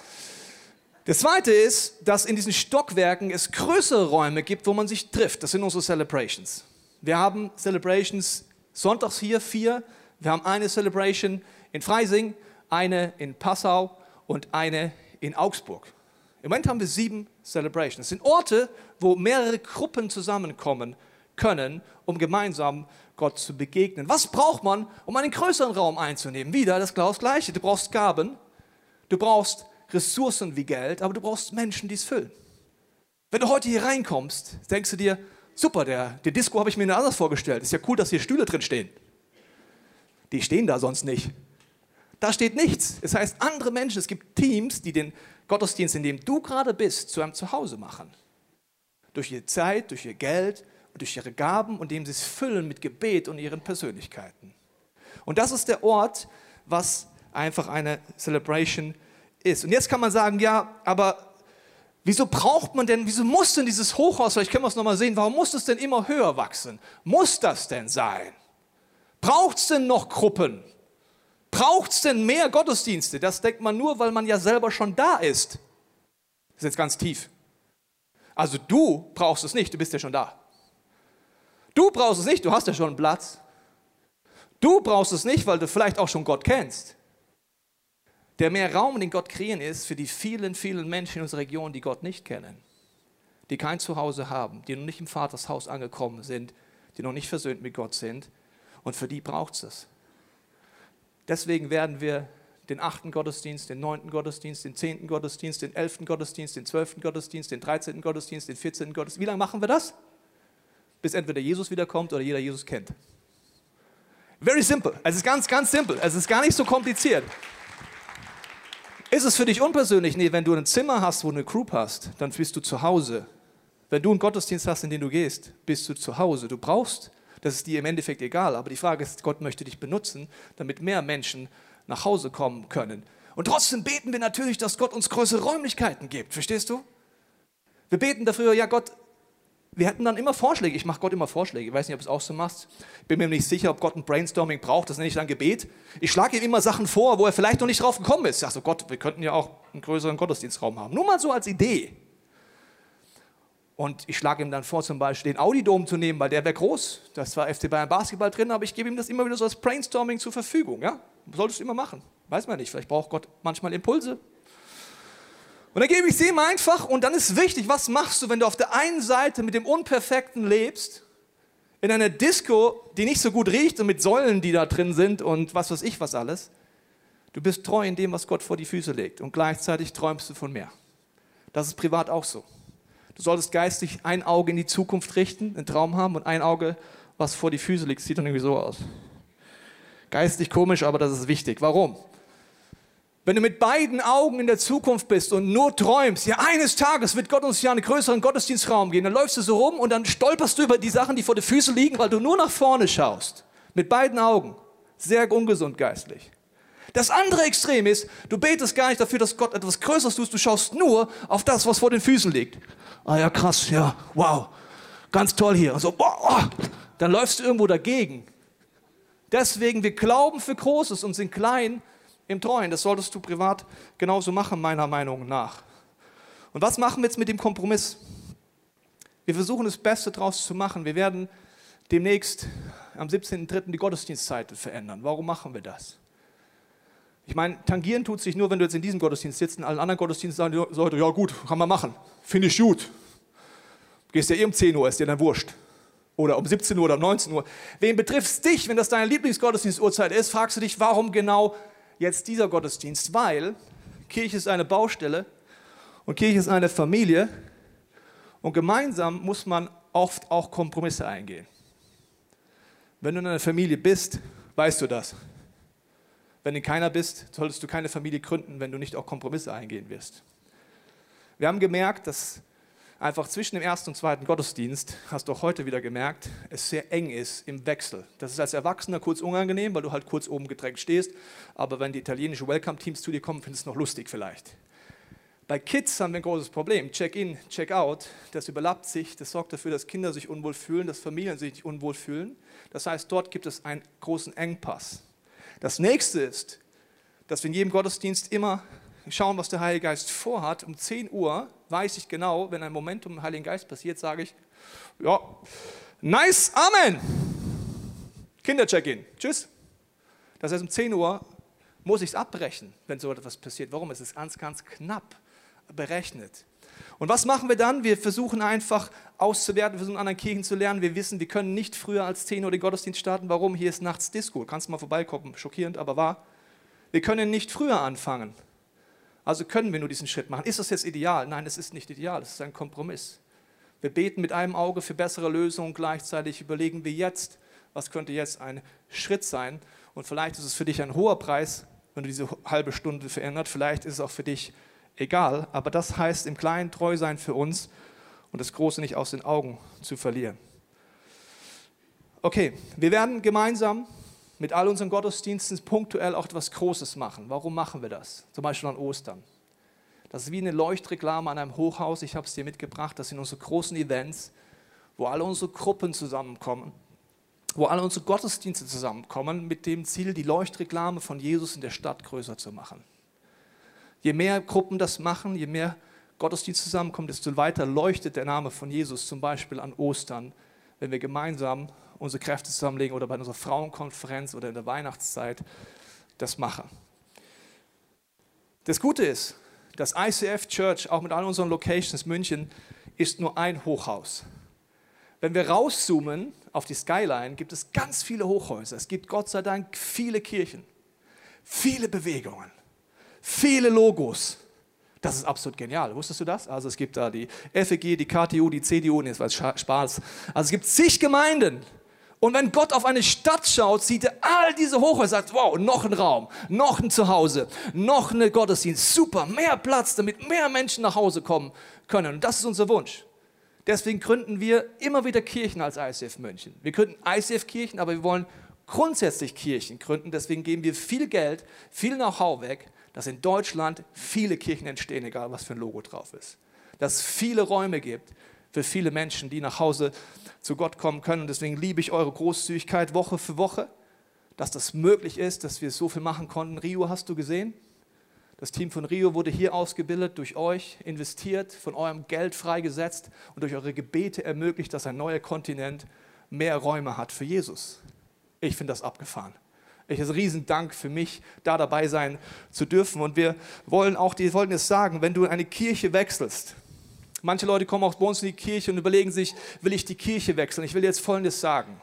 Das Zweite ist, dass in diesen Stockwerken es größere Räume gibt, wo man sich trifft. Das sind unsere Celebrations. Wir haben Celebrations sonntags hier, vier. Wir haben eine Celebration in Freising, eine in Passau und eine in Augsburg. Im Moment haben wir sieben Celebrations. Es sind Orte, wo mehrere Gruppen zusammenkommen können, um gemeinsam Gott zu begegnen. Was braucht man, um einen größeren Raum einzunehmen? Wieder das Gleiche. Du brauchst Gaben, Du brauchst Ressourcen wie Geld, aber du brauchst Menschen, die es füllen. Wenn du heute hier reinkommst, denkst du dir, super, der, der Disco habe ich mir anders vorgestellt. Ist ja cool, dass hier Stühle drin stehen. Die stehen da sonst nicht. Da steht nichts. Es heißt, andere Menschen, es gibt Teams, die den Gottesdienst, in dem du gerade bist, zu einem Zuhause machen. Durch ihre Zeit, durch ihr Geld und durch ihre Gaben und indem sie es füllen mit Gebet und ihren Persönlichkeiten. Und das ist der Ort, was einfach eine Celebration ist. Und jetzt kann man sagen, ja, aber wieso braucht man denn, wieso muss denn dieses Hochhaus, vielleicht können wir es nochmal sehen, warum muss es denn immer höher wachsen? Muss das denn sein? Braucht es denn noch Gruppen? Braucht es denn mehr Gottesdienste? Das denkt man nur, weil man ja selber schon da ist. Das ist jetzt ganz tief. Also du brauchst es nicht, du bist ja schon da. Du brauchst es nicht, du hast ja schon einen Platz. Du brauchst es nicht, weil du vielleicht auch schon Gott kennst. Der mehr Raum, den Gott kreieren ist, für die vielen, vielen Menschen in unserer Region, die Gott nicht kennen, die kein Zuhause haben, die noch nicht im Vatershaus angekommen sind, die noch nicht versöhnt mit Gott sind. Und für die braucht es. Deswegen werden wir den achten Gottesdienst, den neunten Gottesdienst, den zehnten Gottesdienst, den elften Gottesdienst, den zwölften Gottesdienst, den dreizehnten Gottesdienst, den vierzehnten Gottesdienst. Wie lange machen wir das? Bis entweder Jesus wiederkommt oder jeder Jesus kennt. Very simple. Es ist ganz, ganz simpel. Es ist gar nicht so kompliziert. Ist es für dich unpersönlich? Nee, wenn du ein Zimmer hast, wo du eine Group hast, dann bist du zu Hause. Wenn du einen Gottesdienst hast, in den du gehst, bist du zu Hause. Du brauchst das ist dir im Endeffekt egal. Aber die Frage ist, Gott möchte dich benutzen, damit mehr Menschen nach Hause kommen können. Und trotzdem beten wir natürlich, dass Gott uns größere Räumlichkeiten gibt. Verstehst du? Wir beten dafür, ja Gott, wir hätten dann immer Vorschläge. Ich mache Gott immer Vorschläge. Ich weiß nicht, ob du es auch so machst. Ich bin mir nicht sicher, ob Gott ein Brainstorming braucht. Das nenne ich dann Gebet. Ich schlage ihm immer Sachen vor, wo er vielleicht noch nicht drauf gekommen ist. Ich sage so, Gott, wir könnten ja auch einen größeren Gottesdienstraum haben. Nur mal so als Idee. Und ich schlage ihm dann vor, zum Beispiel den Audi-Dom zu nehmen, weil der wäre groß. Das war FC Bayern Basketball drin, aber ich gebe ihm das immer wieder so als Brainstorming zur Verfügung. Ja? Solltest du immer machen. Weiß man nicht. Vielleicht braucht Gott manchmal Impulse. Und dann gebe ich sie ihm einfach und dann ist wichtig, was machst du, wenn du auf der einen Seite mit dem Unperfekten lebst, in einer Disco, die nicht so gut riecht und mit Säulen, die da drin sind und was weiß ich was alles. Du bist treu in dem, was Gott vor die Füße legt und gleichzeitig träumst du von mehr. Das ist privat auch so. Du solltest geistig ein Auge in die Zukunft richten, einen Traum haben und ein Auge, was vor die Füße liegt. Sieht dann irgendwie so aus. Geistig komisch, aber das ist wichtig. Warum? Wenn du mit beiden Augen in der Zukunft bist und nur träumst, ja, eines Tages wird Gott uns ja einen größeren Gottesdienstraum geben, dann läufst du so rum und dann stolperst du über die Sachen, die vor den Füßen liegen, weil du nur nach vorne schaust. Mit beiden Augen. Sehr ungesund geistlich. Das andere Extrem ist, du betest gar nicht dafür, dass Gott etwas Größeres tust, du schaust nur auf das, was vor den Füßen liegt ah ja, krass, ja, wow, ganz toll hier. Und so, boah, oh, dann läufst du irgendwo dagegen. Deswegen, wir glauben für Großes und sind klein im Treuen. Das solltest du privat genauso machen, meiner Meinung nach. Und was machen wir jetzt mit dem Kompromiss? Wir versuchen das Beste daraus zu machen. Wir werden demnächst am 17.03. die Gottesdienstzeiten verändern. Warum machen wir das? Ich meine, tangieren tut sich nur, wenn du jetzt in diesem Gottesdienst sitzt, in allen anderen Gottesdiensten sagen Leute, ja gut, kann man machen, finde ich gut. Gehst ja eh um 10 Uhr, ist dir dann wurscht. Oder um 17 Uhr oder um 19 Uhr. Wen betrifft es dich, wenn das deine Lieblingsgottesdienstuhrzeit ist, fragst du dich, warum genau jetzt dieser Gottesdienst? Weil Kirche ist eine Baustelle und Kirche ist eine Familie und gemeinsam muss man oft auch Kompromisse eingehen. Wenn du in einer Familie bist, weißt du das. Wenn du keiner bist, solltest du keine Familie gründen, wenn du nicht auch Kompromisse eingehen wirst. Wir haben gemerkt, dass einfach zwischen dem ersten und zweiten Gottesdienst, hast du auch heute wieder gemerkt, es sehr eng ist im Wechsel. Das ist als Erwachsener kurz unangenehm, weil du halt kurz oben gedrängt stehst, aber wenn die italienischen Welcome-Teams zu dir kommen, findest du es noch lustig vielleicht. Bei Kids haben wir ein großes Problem. Check-in, Check-out, das überlappt sich, das sorgt dafür, dass Kinder sich unwohl fühlen, dass Familien sich unwohl fühlen. Das heißt, dort gibt es einen großen Engpass. Das nächste ist, dass wir in jedem Gottesdienst immer schauen, was der Heilige Geist vorhat. Um 10 Uhr weiß ich genau, wenn ein Moment um den Heiligen Geist passiert, sage ich, ja, nice, Amen. Kindercheck-in, tschüss. Das heißt, um 10 Uhr muss ich es abbrechen, wenn so etwas passiert. Warum? Es ist ganz, ganz knapp berechnet. Und was machen wir dann? Wir versuchen einfach auszuwerten, wir versuchen anderen Kirchen zu lernen. Wir wissen, wir können nicht früher als 10 Uhr den Gottesdienst starten. Warum? Hier ist nachts Disco. Kannst mal vorbeikommen, schockierend, aber wahr. Wir können nicht früher anfangen. Also können wir nur diesen Schritt machen. Ist das jetzt ideal? Nein, es ist nicht ideal, es ist ein Kompromiss. Wir beten mit einem Auge für bessere Lösungen, gleichzeitig überlegen wir jetzt, was könnte jetzt ein Schritt sein. Und vielleicht ist es für dich ein hoher Preis, wenn du diese halbe Stunde verändert. Vielleicht ist es auch für dich egal. Aber das heißt im Kleinen treu sein für uns und das Große nicht aus den Augen zu verlieren. Okay, wir werden gemeinsam mit all unseren Gottesdiensten punktuell auch etwas Großes machen. Warum machen wir das? Zum Beispiel an Ostern. Das ist wie eine Leuchtreklame an einem Hochhaus. Ich habe es dir mitgebracht. Das sind unsere großen Events, wo alle unsere Gruppen zusammenkommen, wo alle unsere Gottesdienste zusammenkommen, mit dem Ziel, die Leuchtreklame von Jesus in der Stadt größer zu machen. Je mehr Gruppen das machen, je mehr Gottesdienste zusammenkommen, desto weiter leuchtet der Name von Jesus, zum Beispiel an Ostern, wenn wir gemeinsam unsere Kräfte zusammenlegen oder bei unserer Frauenkonferenz oder in der Weihnachtszeit das machen. Das Gute ist, das ICF Church, auch mit all unseren Locations München, ist nur ein Hochhaus. Wenn wir rauszoomen auf die Skyline, gibt es ganz viele Hochhäuser. Es gibt Gott sei Dank viele Kirchen, viele Bewegungen, viele Logos. Das ist absolut genial. Wusstest du das? Also es gibt da die FEG, die KTU, die CDU, nee, das war Spaß. Also es gibt zig Gemeinden. Und wenn Gott auf eine Stadt schaut, sieht er all diese Hochhäuser sagt, wow, noch ein Raum, noch ein Zuhause, noch eine Gottesdienst, super, mehr Platz, damit mehr Menschen nach Hause kommen können. Und das ist unser Wunsch. Deswegen gründen wir immer wieder Kirchen als ICF München. Wir gründen ICF-Kirchen, aber wir wollen grundsätzlich Kirchen gründen. Deswegen geben wir viel Geld, viel Know-how weg, dass in Deutschland viele Kirchen entstehen, egal was für ein Logo drauf ist. Dass es viele Räume gibt für viele Menschen, die nach Hause zu Gott kommen können. Und deswegen liebe ich eure Großzügigkeit Woche für Woche, dass das möglich ist, dass wir so viel machen konnten. Rio hast du gesehen? Das Team von Rio wurde hier ausgebildet, durch euch investiert, von eurem Geld freigesetzt und durch eure Gebete ermöglicht, dass ein neuer Kontinent mehr Räume hat für Jesus. Ich finde das abgefahren. Ich ist riesen Dank für mich, da dabei sein zu dürfen. Und wir wollen auch die Folgendes sagen, wenn du in eine Kirche wechselst, manche Leute kommen auch bei uns in die Kirche und überlegen sich, will ich die Kirche wechseln? Ich will jetzt Folgendes sagen.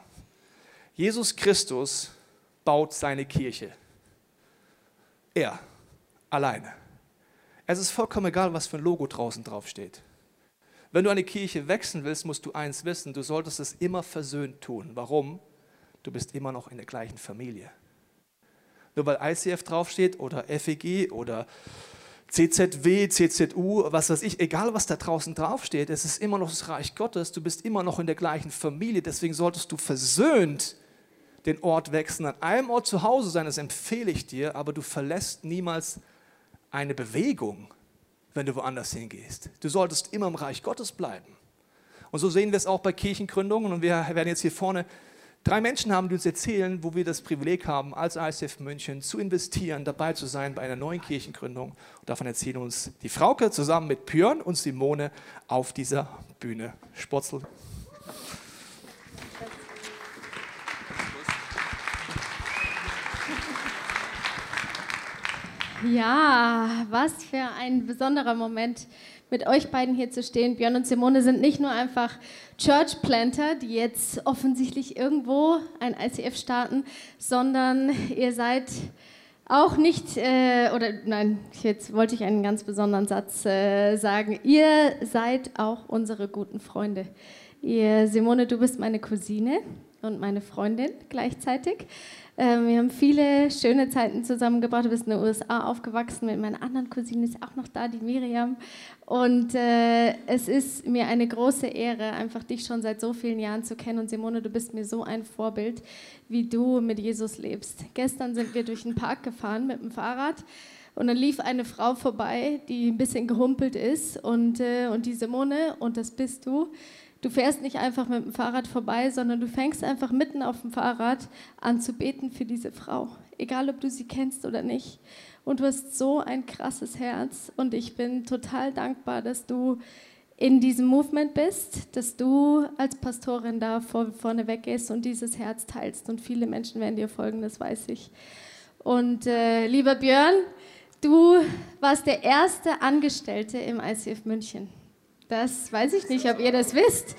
Jesus Christus baut seine Kirche. Er, alleine. Es ist vollkommen egal, was für ein Logo draußen drauf steht. Wenn du eine Kirche wechseln willst, musst du eins wissen, du solltest es immer versöhnt tun. Warum? Du bist immer noch in der gleichen Familie. Nur weil ICF draufsteht oder FEG oder CZW, CZU, was weiß ich, egal was da draußen draufsteht, es ist immer noch das Reich Gottes, du bist immer noch in der gleichen Familie, deswegen solltest du versöhnt den Ort wechseln, an einem Ort zu Hause sein, das empfehle ich dir, aber du verlässt niemals eine Bewegung, wenn du woanders hingehst. Du solltest immer im Reich Gottes bleiben. Und so sehen wir es auch bei Kirchengründungen und wir werden jetzt hier vorne Drei Menschen haben, die uns erzählen, wo wir das Privileg haben, als ICF München zu investieren, dabei zu sein bei einer neuen Kirchengründung. Und davon erzählen uns die Frauke zusammen mit Björn und Simone auf dieser Bühne. Spotzel. Ja, was für ein besonderer Moment mit euch beiden hier zu stehen. Björn und Simone sind nicht nur einfach Church Planter, die jetzt offensichtlich irgendwo ein ICF starten, sondern ihr seid auch nicht, äh, oder nein, jetzt wollte ich einen ganz besonderen Satz äh, sagen. Ihr seid auch unsere guten Freunde. Ihr, Simone, du bist meine Cousine und meine Freundin gleichzeitig. Ähm, wir haben viele schöne Zeiten zusammengebracht. Du bist in den USA aufgewachsen mit meiner anderen Cousine, ist auch noch da, die Miriam. Und äh, es ist mir eine große Ehre, einfach dich schon seit so vielen Jahren zu kennen. Und Simone, du bist mir so ein Vorbild, wie du mit Jesus lebst. Gestern sind wir durch den Park gefahren mit dem Fahrrad. Und dann lief eine Frau vorbei, die ein bisschen gehumpelt ist. Und, äh, und die Simone, und das bist du, Du fährst nicht einfach mit dem Fahrrad vorbei, sondern du fängst einfach mitten auf dem Fahrrad an zu beten für diese Frau, egal ob du sie kennst oder nicht. Und du hast so ein krasses Herz und ich bin total dankbar, dass du in diesem Movement bist, dass du als Pastorin da vor, vorne weggehst und dieses Herz teilst. Und viele Menschen werden dir folgen, das weiß ich. Und äh, lieber Björn, du warst der erste Angestellte im ICF München. Das weiß ich nicht, ob ihr das wisst.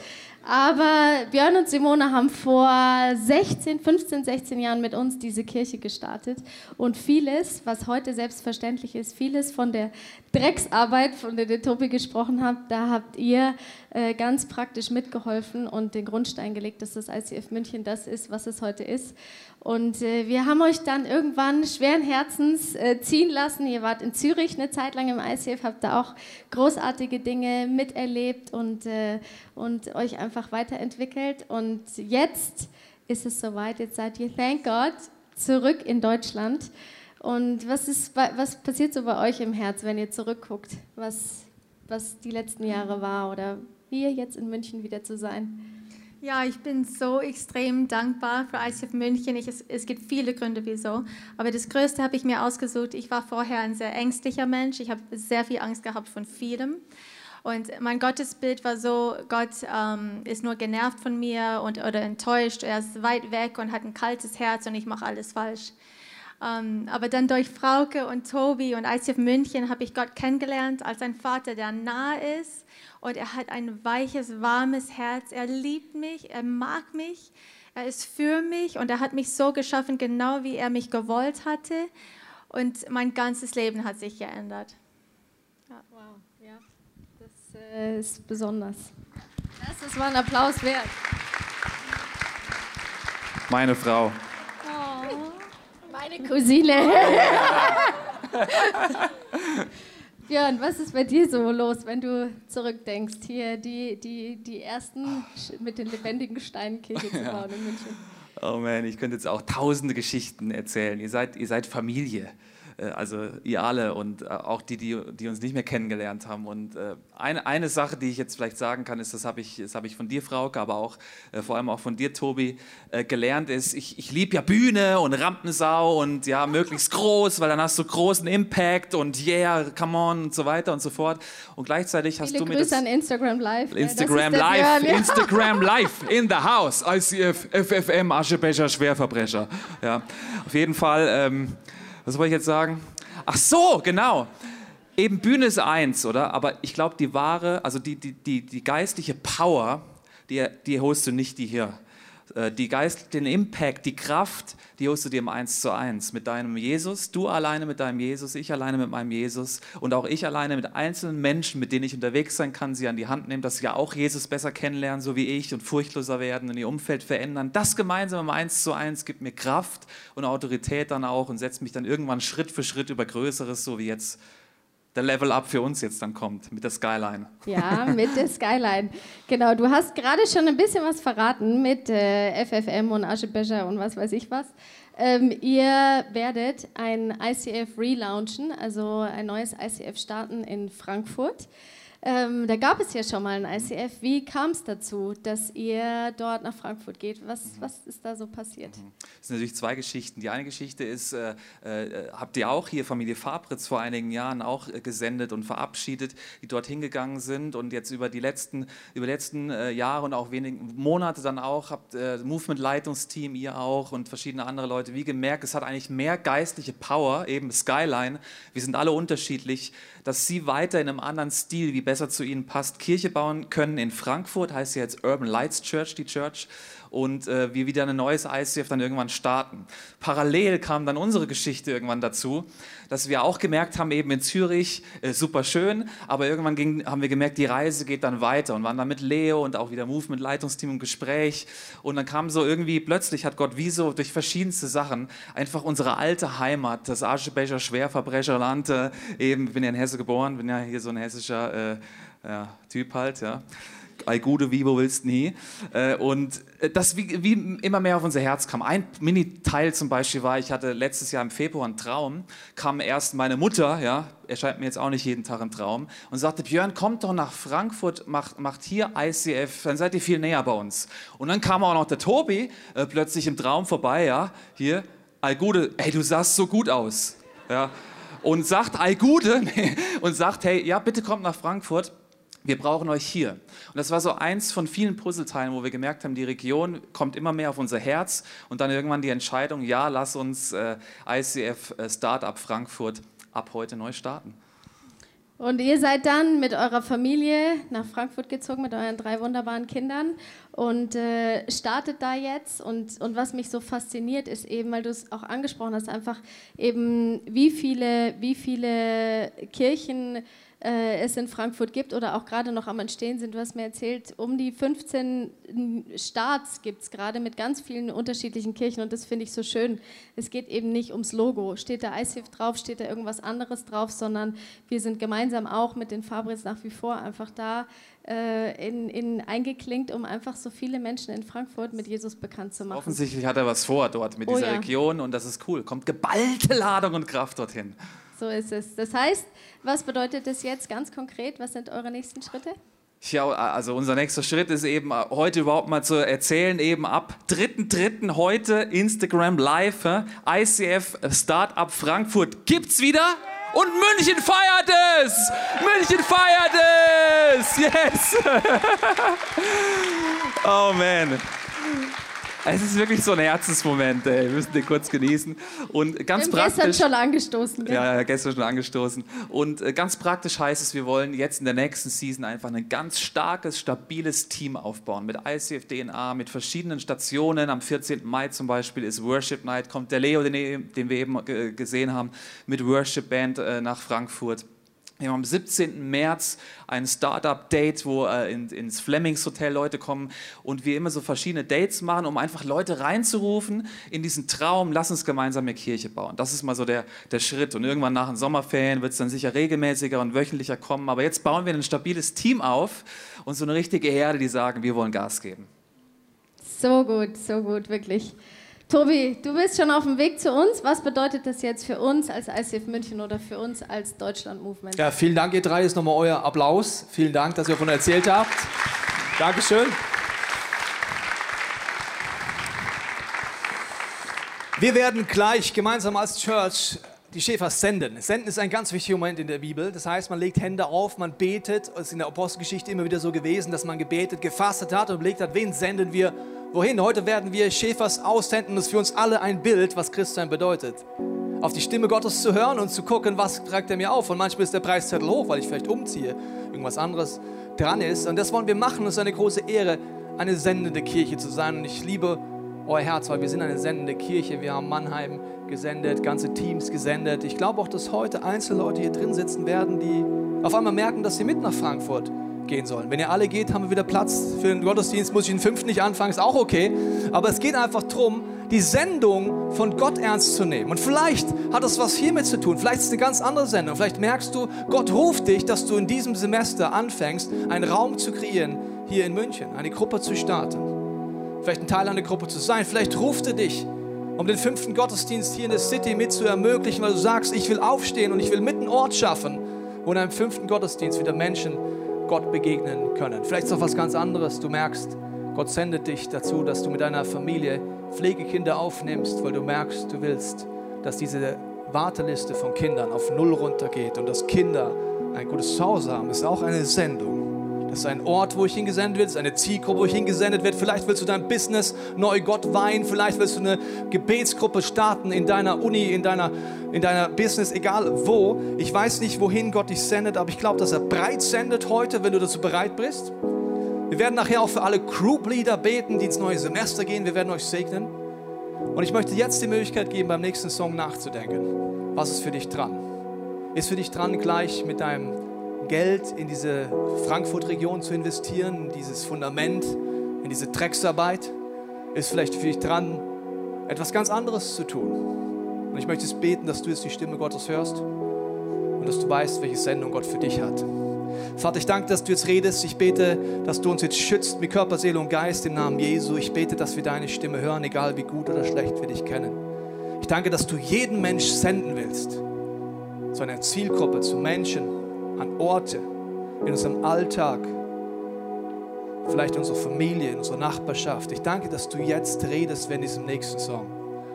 Aber Björn und Simone haben vor 16, 15, 16 Jahren mit uns diese Kirche gestartet. Und vieles, was heute selbstverständlich ist, vieles von der Drecksarbeit, von der der Tobi gesprochen hat, da habt ihr äh, ganz praktisch mitgeholfen und den Grundstein gelegt, dass das ICF München das ist, was es heute ist. Und äh, wir haben euch dann irgendwann schweren Herzens äh, ziehen lassen. Ihr wart in Zürich eine Zeit lang im ICF, habt da auch großartige Dinge miterlebt und, äh, und euch einfach weiterentwickelt. Und jetzt ist es soweit, jetzt seid ihr, thank God, zurück in Deutschland. Und was, ist, was passiert so bei euch im Herz, wenn ihr zurückguckt, was, was die letzten Jahre war oder hier jetzt in München wieder zu sein? Ja, ich bin so extrem dankbar für ICF München. Ich, es, es, gibt viele Gründe, wieso. Aber das Größte habe ich mir ausgesucht. Ich war vorher ein sehr ängstlicher Mensch. Ich habe sehr viel Angst gehabt von vielem. Und mein Gottesbild war so, Gott ähm, ist nur genervt von mir und, oder enttäuscht. Er ist weit weg und hat ein kaltes Herz und ich mache alles falsch. Ähm, aber dann durch Frauke und Tobi und ICF München habe ich Gott kennengelernt als ein Vater, der nah ist und er hat ein weiches, warmes Herz. Er liebt mich, er mag mich, er ist für mich und er hat mich so geschaffen, genau wie er mich gewollt hatte. Und mein ganzes Leben hat sich geändert. Ja. Wow, ja, das äh, ist besonders. Das ist mal ein Applaus wert. Meine Frau. Oh, meine Cousine. *laughs* Björn, was ist bei dir so los, wenn du zurückdenkst, hier die, die, die ersten mit den lebendigen Steinkirche zu bauen in München? *laughs* Oh man, ich könnte jetzt auch tausende Geschichten erzählen. Ihr seid, ihr seid Familie. Äh, also ihr alle und äh, auch die, die, die uns nicht mehr kennengelernt haben. Und äh, eine, eine Sache, die ich jetzt vielleicht sagen kann, ist, das habe ich, das hab ich von dir, Frauke, aber auch vor allem auch von dir, Tobi, gelernt, ist, ich, ich liebe ja Bühne und Rampensau und ja, möglichst groß, weil dann hast du großen Impact und yeah, come on und so weiter und so fort. Und gleichzeitig hast Viele du mir Grüße das... an Instagram Live. Instagram ja, Live, Björn, ja. Instagram Live, in the house, ICF, FFM, Aschebecher, Schwerverbrecher. Ja, auf jeden Fall... Ähm, was wollte ich jetzt sagen? Ach so, genau. Eben Bühne ist eins, oder? Aber ich glaube, die wahre, also die, die, die, die geistliche Power, die, die holst du nicht die hier. Äh, die Geist, den Impact, die Kraft, die holst du dir im Eins zu Eins mit deinem Jesus, du alleine mit deinem Jesus, ich alleine mit meinem Jesus und auch ich alleine mit einzelnen Menschen, mit denen ich unterwegs sein kann, sie an die Hand nehmen, dass sie ja auch Jesus besser kennenlernen, so wie ich und furchtloser werden und ihr Umfeld verändern. Das gemeinsam im Eins zu Eins gibt mir Kraft und Autorität dann auch und setzt mich dann irgendwann Schritt für Schritt über Größeres, so wie jetzt der Level Up für uns jetzt dann kommt mit der Skyline. Ja, mit der Skyline. Genau, du hast gerade schon ein bisschen was verraten mit äh, FFM und Aschebecher und was weiß ich was. Ähm, ihr werdet ein ICF relaunchen, also ein neues ICF starten in Frankfurt. Ähm, da gab es ja schon mal ein ICF. Wie kam es dazu, dass ihr dort nach Frankfurt geht? Was, was ist da so passiert? Es mhm. sind natürlich zwei Geschichten. Die eine Geschichte ist, äh, äh, habt ihr auch hier Familie Fabritz vor einigen Jahren auch äh, gesendet und verabschiedet, die dort hingegangen sind und jetzt über die letzten, über die letzten äh, Jahre und auch wenige Monate dann auch, habt äh, Movement-Leitungsteam, ihr auch und verschiedene andere Leute, wie gemerkt, es hat eigentlich mehr geistliche Power, eben Skyline. Wir sind alle unterschiedlich, dass sie weiter in einem anderen Stil, wie besser zu ihnen passt, Kirche bauen können. In Frankfurt, heißt sie jetzt Urban Lights Church, die Church und äh, wir wieder ein neues ICF dann irgendwann starten. Parallel kam dann unsere Geschichte irgendwann dazu, dass wir auch gemerkt haben, eben in Zürich, äh, super schön, aber irgendwann ging, haben wir gemerkt, die Reise geht dann weiter und waren dann mit Leo und auch wieder Movement Leitungsteam im Gespräch und dann kam so irgendwie, plötzlich hat Gott wie so durch verschiedenste Sachen einfach unsere alte Heimat, das Aschebecher Schwerverbrecherland, äh, eben, bin ja in Hesse geboren, bin ja hier so ein hessischer äh, ja, Typ halt, ja, ei gute wo willst nie. Äh, und äh, das wie, wie, immer mehr auf unser Herz kam. Ein Mini-Teil zum Beispiel war, ich hatte letztes Jahr im Februar einen Traum, kam erst meine Mutter, ja, erscheint mir jetzt auch nicht jeden Tag ein Traum, und sagte, Björn, kommt doch nach Frankfurt, macht, macht hier ICF, dann seid ihr viel näher bei uns. Und dann kam auch noch der Tobi äh, plötzlich im Traum vorbei, ja, hier, ei ey, du sahst so gut aus, ja, und sagt, ei *laughs* und sagt, hey, ja, bitte kommt nach Frankfurt wir brauchen euch hier. Und das war so eins von vielen Puzzleteilen, wo wir gemerkt haben, die Region kommt immer mehr auf unser Herz und dann irgendwann die Entscheidung, ja, lass uns äh, ICF äh, Startup Frankfurt ab heute neu starten. Und ihr seid dann mit eurer Familie nach Frankfurt gezogen, mit euren drei wunderbaren Kindern und äh, startet da jetzt. Und, und was mich so fasziniert, ist eben, weil du es auch angesprochen hast, einfach eben, wie viele, wie viele Kirchen äh, es in Frankfurt gibt oder auch gerade noch am Entstehen sind. Du hast mir erzählt, um die 15 Starts gibt es gerade mit ganz vielen unterschiedlichen Kirchen und das finde ich so schön. Es geht eben nicht ums Logo. Steht da ICF drauf, steht da irgendwas anderes drauf, sondern wir sind gemeinsam auch mit den Fabris nach wie vor einfach da äh, in, in eingeklinkt, um einfach so viele Menschen in Frankfurt mit Jesus bekannt zu machen. Offensichtlich hat er was vor dort mit Oh dieser ja. Region und das ist cool. Kommt geballte Ladung und Kraft dorthin. So ist es. Das heißt, was bedeutet das jetzt ganz konkret? Was sind eure nächsten Schritte? Ja, also unser nächster Schritt ist eben äh, heute überhaupt mal zu erzählen, eben ab 3.3. heute Instagram Live, hä? ICF Startup Frankfurt gibt's wieder und München feiert es! München feiert es! Yes! *laughs* oh man. Es ist wirklich so ein Herzensmoment, ey. Wir müssen den kurz genießen. Und ganz Wir haben gestern praktisch. schon angestoßen. Ja, ja, gestern schon angestoßen. Und äh, ganz praktisch heißt es, wir wollen jetzt in der nächsten Season einfach ein ganz starkes, stabiles Team aufbauen. Mit ICF DNA, mit verschiedenen Stationen. Am 14. Mai zum Beispiel ist Worship Night, kommt der Leo, den, den wir eben äh, gesehen haben, mit Worship Band äh, nach Frankfurt. Wir haben am 17. März ein Startup-Date, wo äh, in, ins Flemings Hotel Leute kommen und wir immer so verschiedene Dates machen, um einfach Leute reinzurufen in diesen Traum, lass uns gemeinsam eine Kirche bauen. Das ist mal so der, der Schritt. Und irgendwann nach den Sommerferien wird es dann sicher regelmäßiger und wöchentlicher kommen. Aber jetzt bauen wir ein stabiles Team auf und so eine richtige Herde, die sagen, wir wollen Gas geben. So gut, so gut, wirklich. Tobi, du bist schon auf dem Weg zu uns. Was bedeutet das jetzt für uns als ICF München oder für uns als Deutschland Movement? Ja, vielen Dank, ihr drei. Ist nochmal euer Applaus. Vielen Dank, dass ihr davon erzählt habt. Dankeschön. Wir werden gleich gemeinsam als Church die Schäfer senden. Senden ist ein ganz wichtiger Moment in der Bibel. Das heißt, man legt Hände auf, man betet. Es ist in der Apostelgeschichte immer wieder so gewesen, dass man gebetet, gefastet hat und überlegt hat, wen senden wir wohin. Heute werden wir Schäfers aussenden. Das ist für uns alle ein Bild, was Christsein bedeutet. Auf die Stimme Gottes zu hören und zu gucken, was trägt er mir auf. Und manchmal ist der Preiszettel hoch, weil ich vielleicht umziehe, irgendwas anderes dran ist. Und das wollen wir machen. Es ist eine große Ehre, eine sendende Kirche zu sein. Und ich liebe euer Herz, weil wir sind eine sendende Kirche. Wir haben Mannheim gesendet, ganze Teams gesendet. Ich glaube auch, dass heute einzelne Leute hier drin sitzen werden, die auf einmal merken, dass sie mit nach Frankfurt gehen sollen. Wenn ihr alle geht, haben wir wieder Platz für den Gottesdienst. Muss ich den fünften nicht anfangen, ist auch okay. Aber es geht einfach darum, die Sendung von Gott ernst zu nehmen. Und vielleicht hat das was hiermit zu tun. Vielleicht ist es eine ganz andere Sendung. Vielleicht merkst du, Gott ruft dich, dass du in diesem Semester anfängst, einen Raum zu kreieren hier in München, eine Gruppe zu starten. Vielleicht ein Teil einer Gruppe zu sein. Vielleicht ruft er dich, um den fünften Gottesdienst hier in der City mit zu ermöglichen, weil du sagst, ich will aufstehen und ich will mit einen Ort schaffen, wo in einem fünften Gottesdienst wieder Menschen Gott begegnen können. Vielleicht ist auch was ganz anderes. Du merkst, Gott sendet dich dazu, dass du mit deiner Familie Pflegekinder aufnimmst, weil du merkst, du willst, dass diese Warteliste von Kindern auf Null runtergeht und dass Kinder ein gutes Zuhause haben. Das ist auch eine Sendung. Das ist ein Ort, wo ich hingesendet werde, das ist eine Zielgruppe, wo ich hingesendet werde. Vielleicht willst du dein Business neu Gott weihen, vielleicht willst du eine Gebetsgruppe starten in deiner Uni, in deiner, in deiner Business, egal wo. Ich weiß nicht, wohin Gott dich sendet, aber ich glaube, dass er breit sendet heute, wenn du dazu bereit bist. Wir werden nachher auch für alle Group-Leader beten, die ins neue Semester gehen. Wir werden euch segnen. Und ich möchte jetzt die Möglichkeit geben, beim nächsten Song nachzudenken. Was ist für dich dran? Ist für dich dran, gleich mit deinem Geld in diese Frankfurt-Region zu investieren, in dieses Fundament, in diese Drecksarbeit? Ist vielleicht für dich dran, etwas ganz anderes zu tun? Und ich möchte es beten, dass du jetzt die Stimme Gottes hörst und dass du weißt, welche Sendung Gott für dich hat. Vater, ich danke, dass du jetzt redest. Ich bete, dass du uns jetzt schützt mit Körper, Seele und Geist im Namen Jesu. Ich bete, dass wir deine Stimme hören, egal wie gut oder schlecht wir dich kennen. Ich danke, dass du jeden Mensch senden willst. Zu einer Zielgruppe, zu Menschen, an Orte, in unserem Alltag, vielleicht in unserer Familie, in unserer Nachbarschaft. Ich danke, dass du jetzt redest, wenn diesem nächsten Song.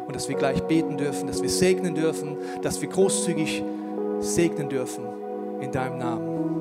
Und dass wir gleich beten dürfen, dass wir segnen dürfen, dass wir großzügig segnen dürfen in deinem Namen.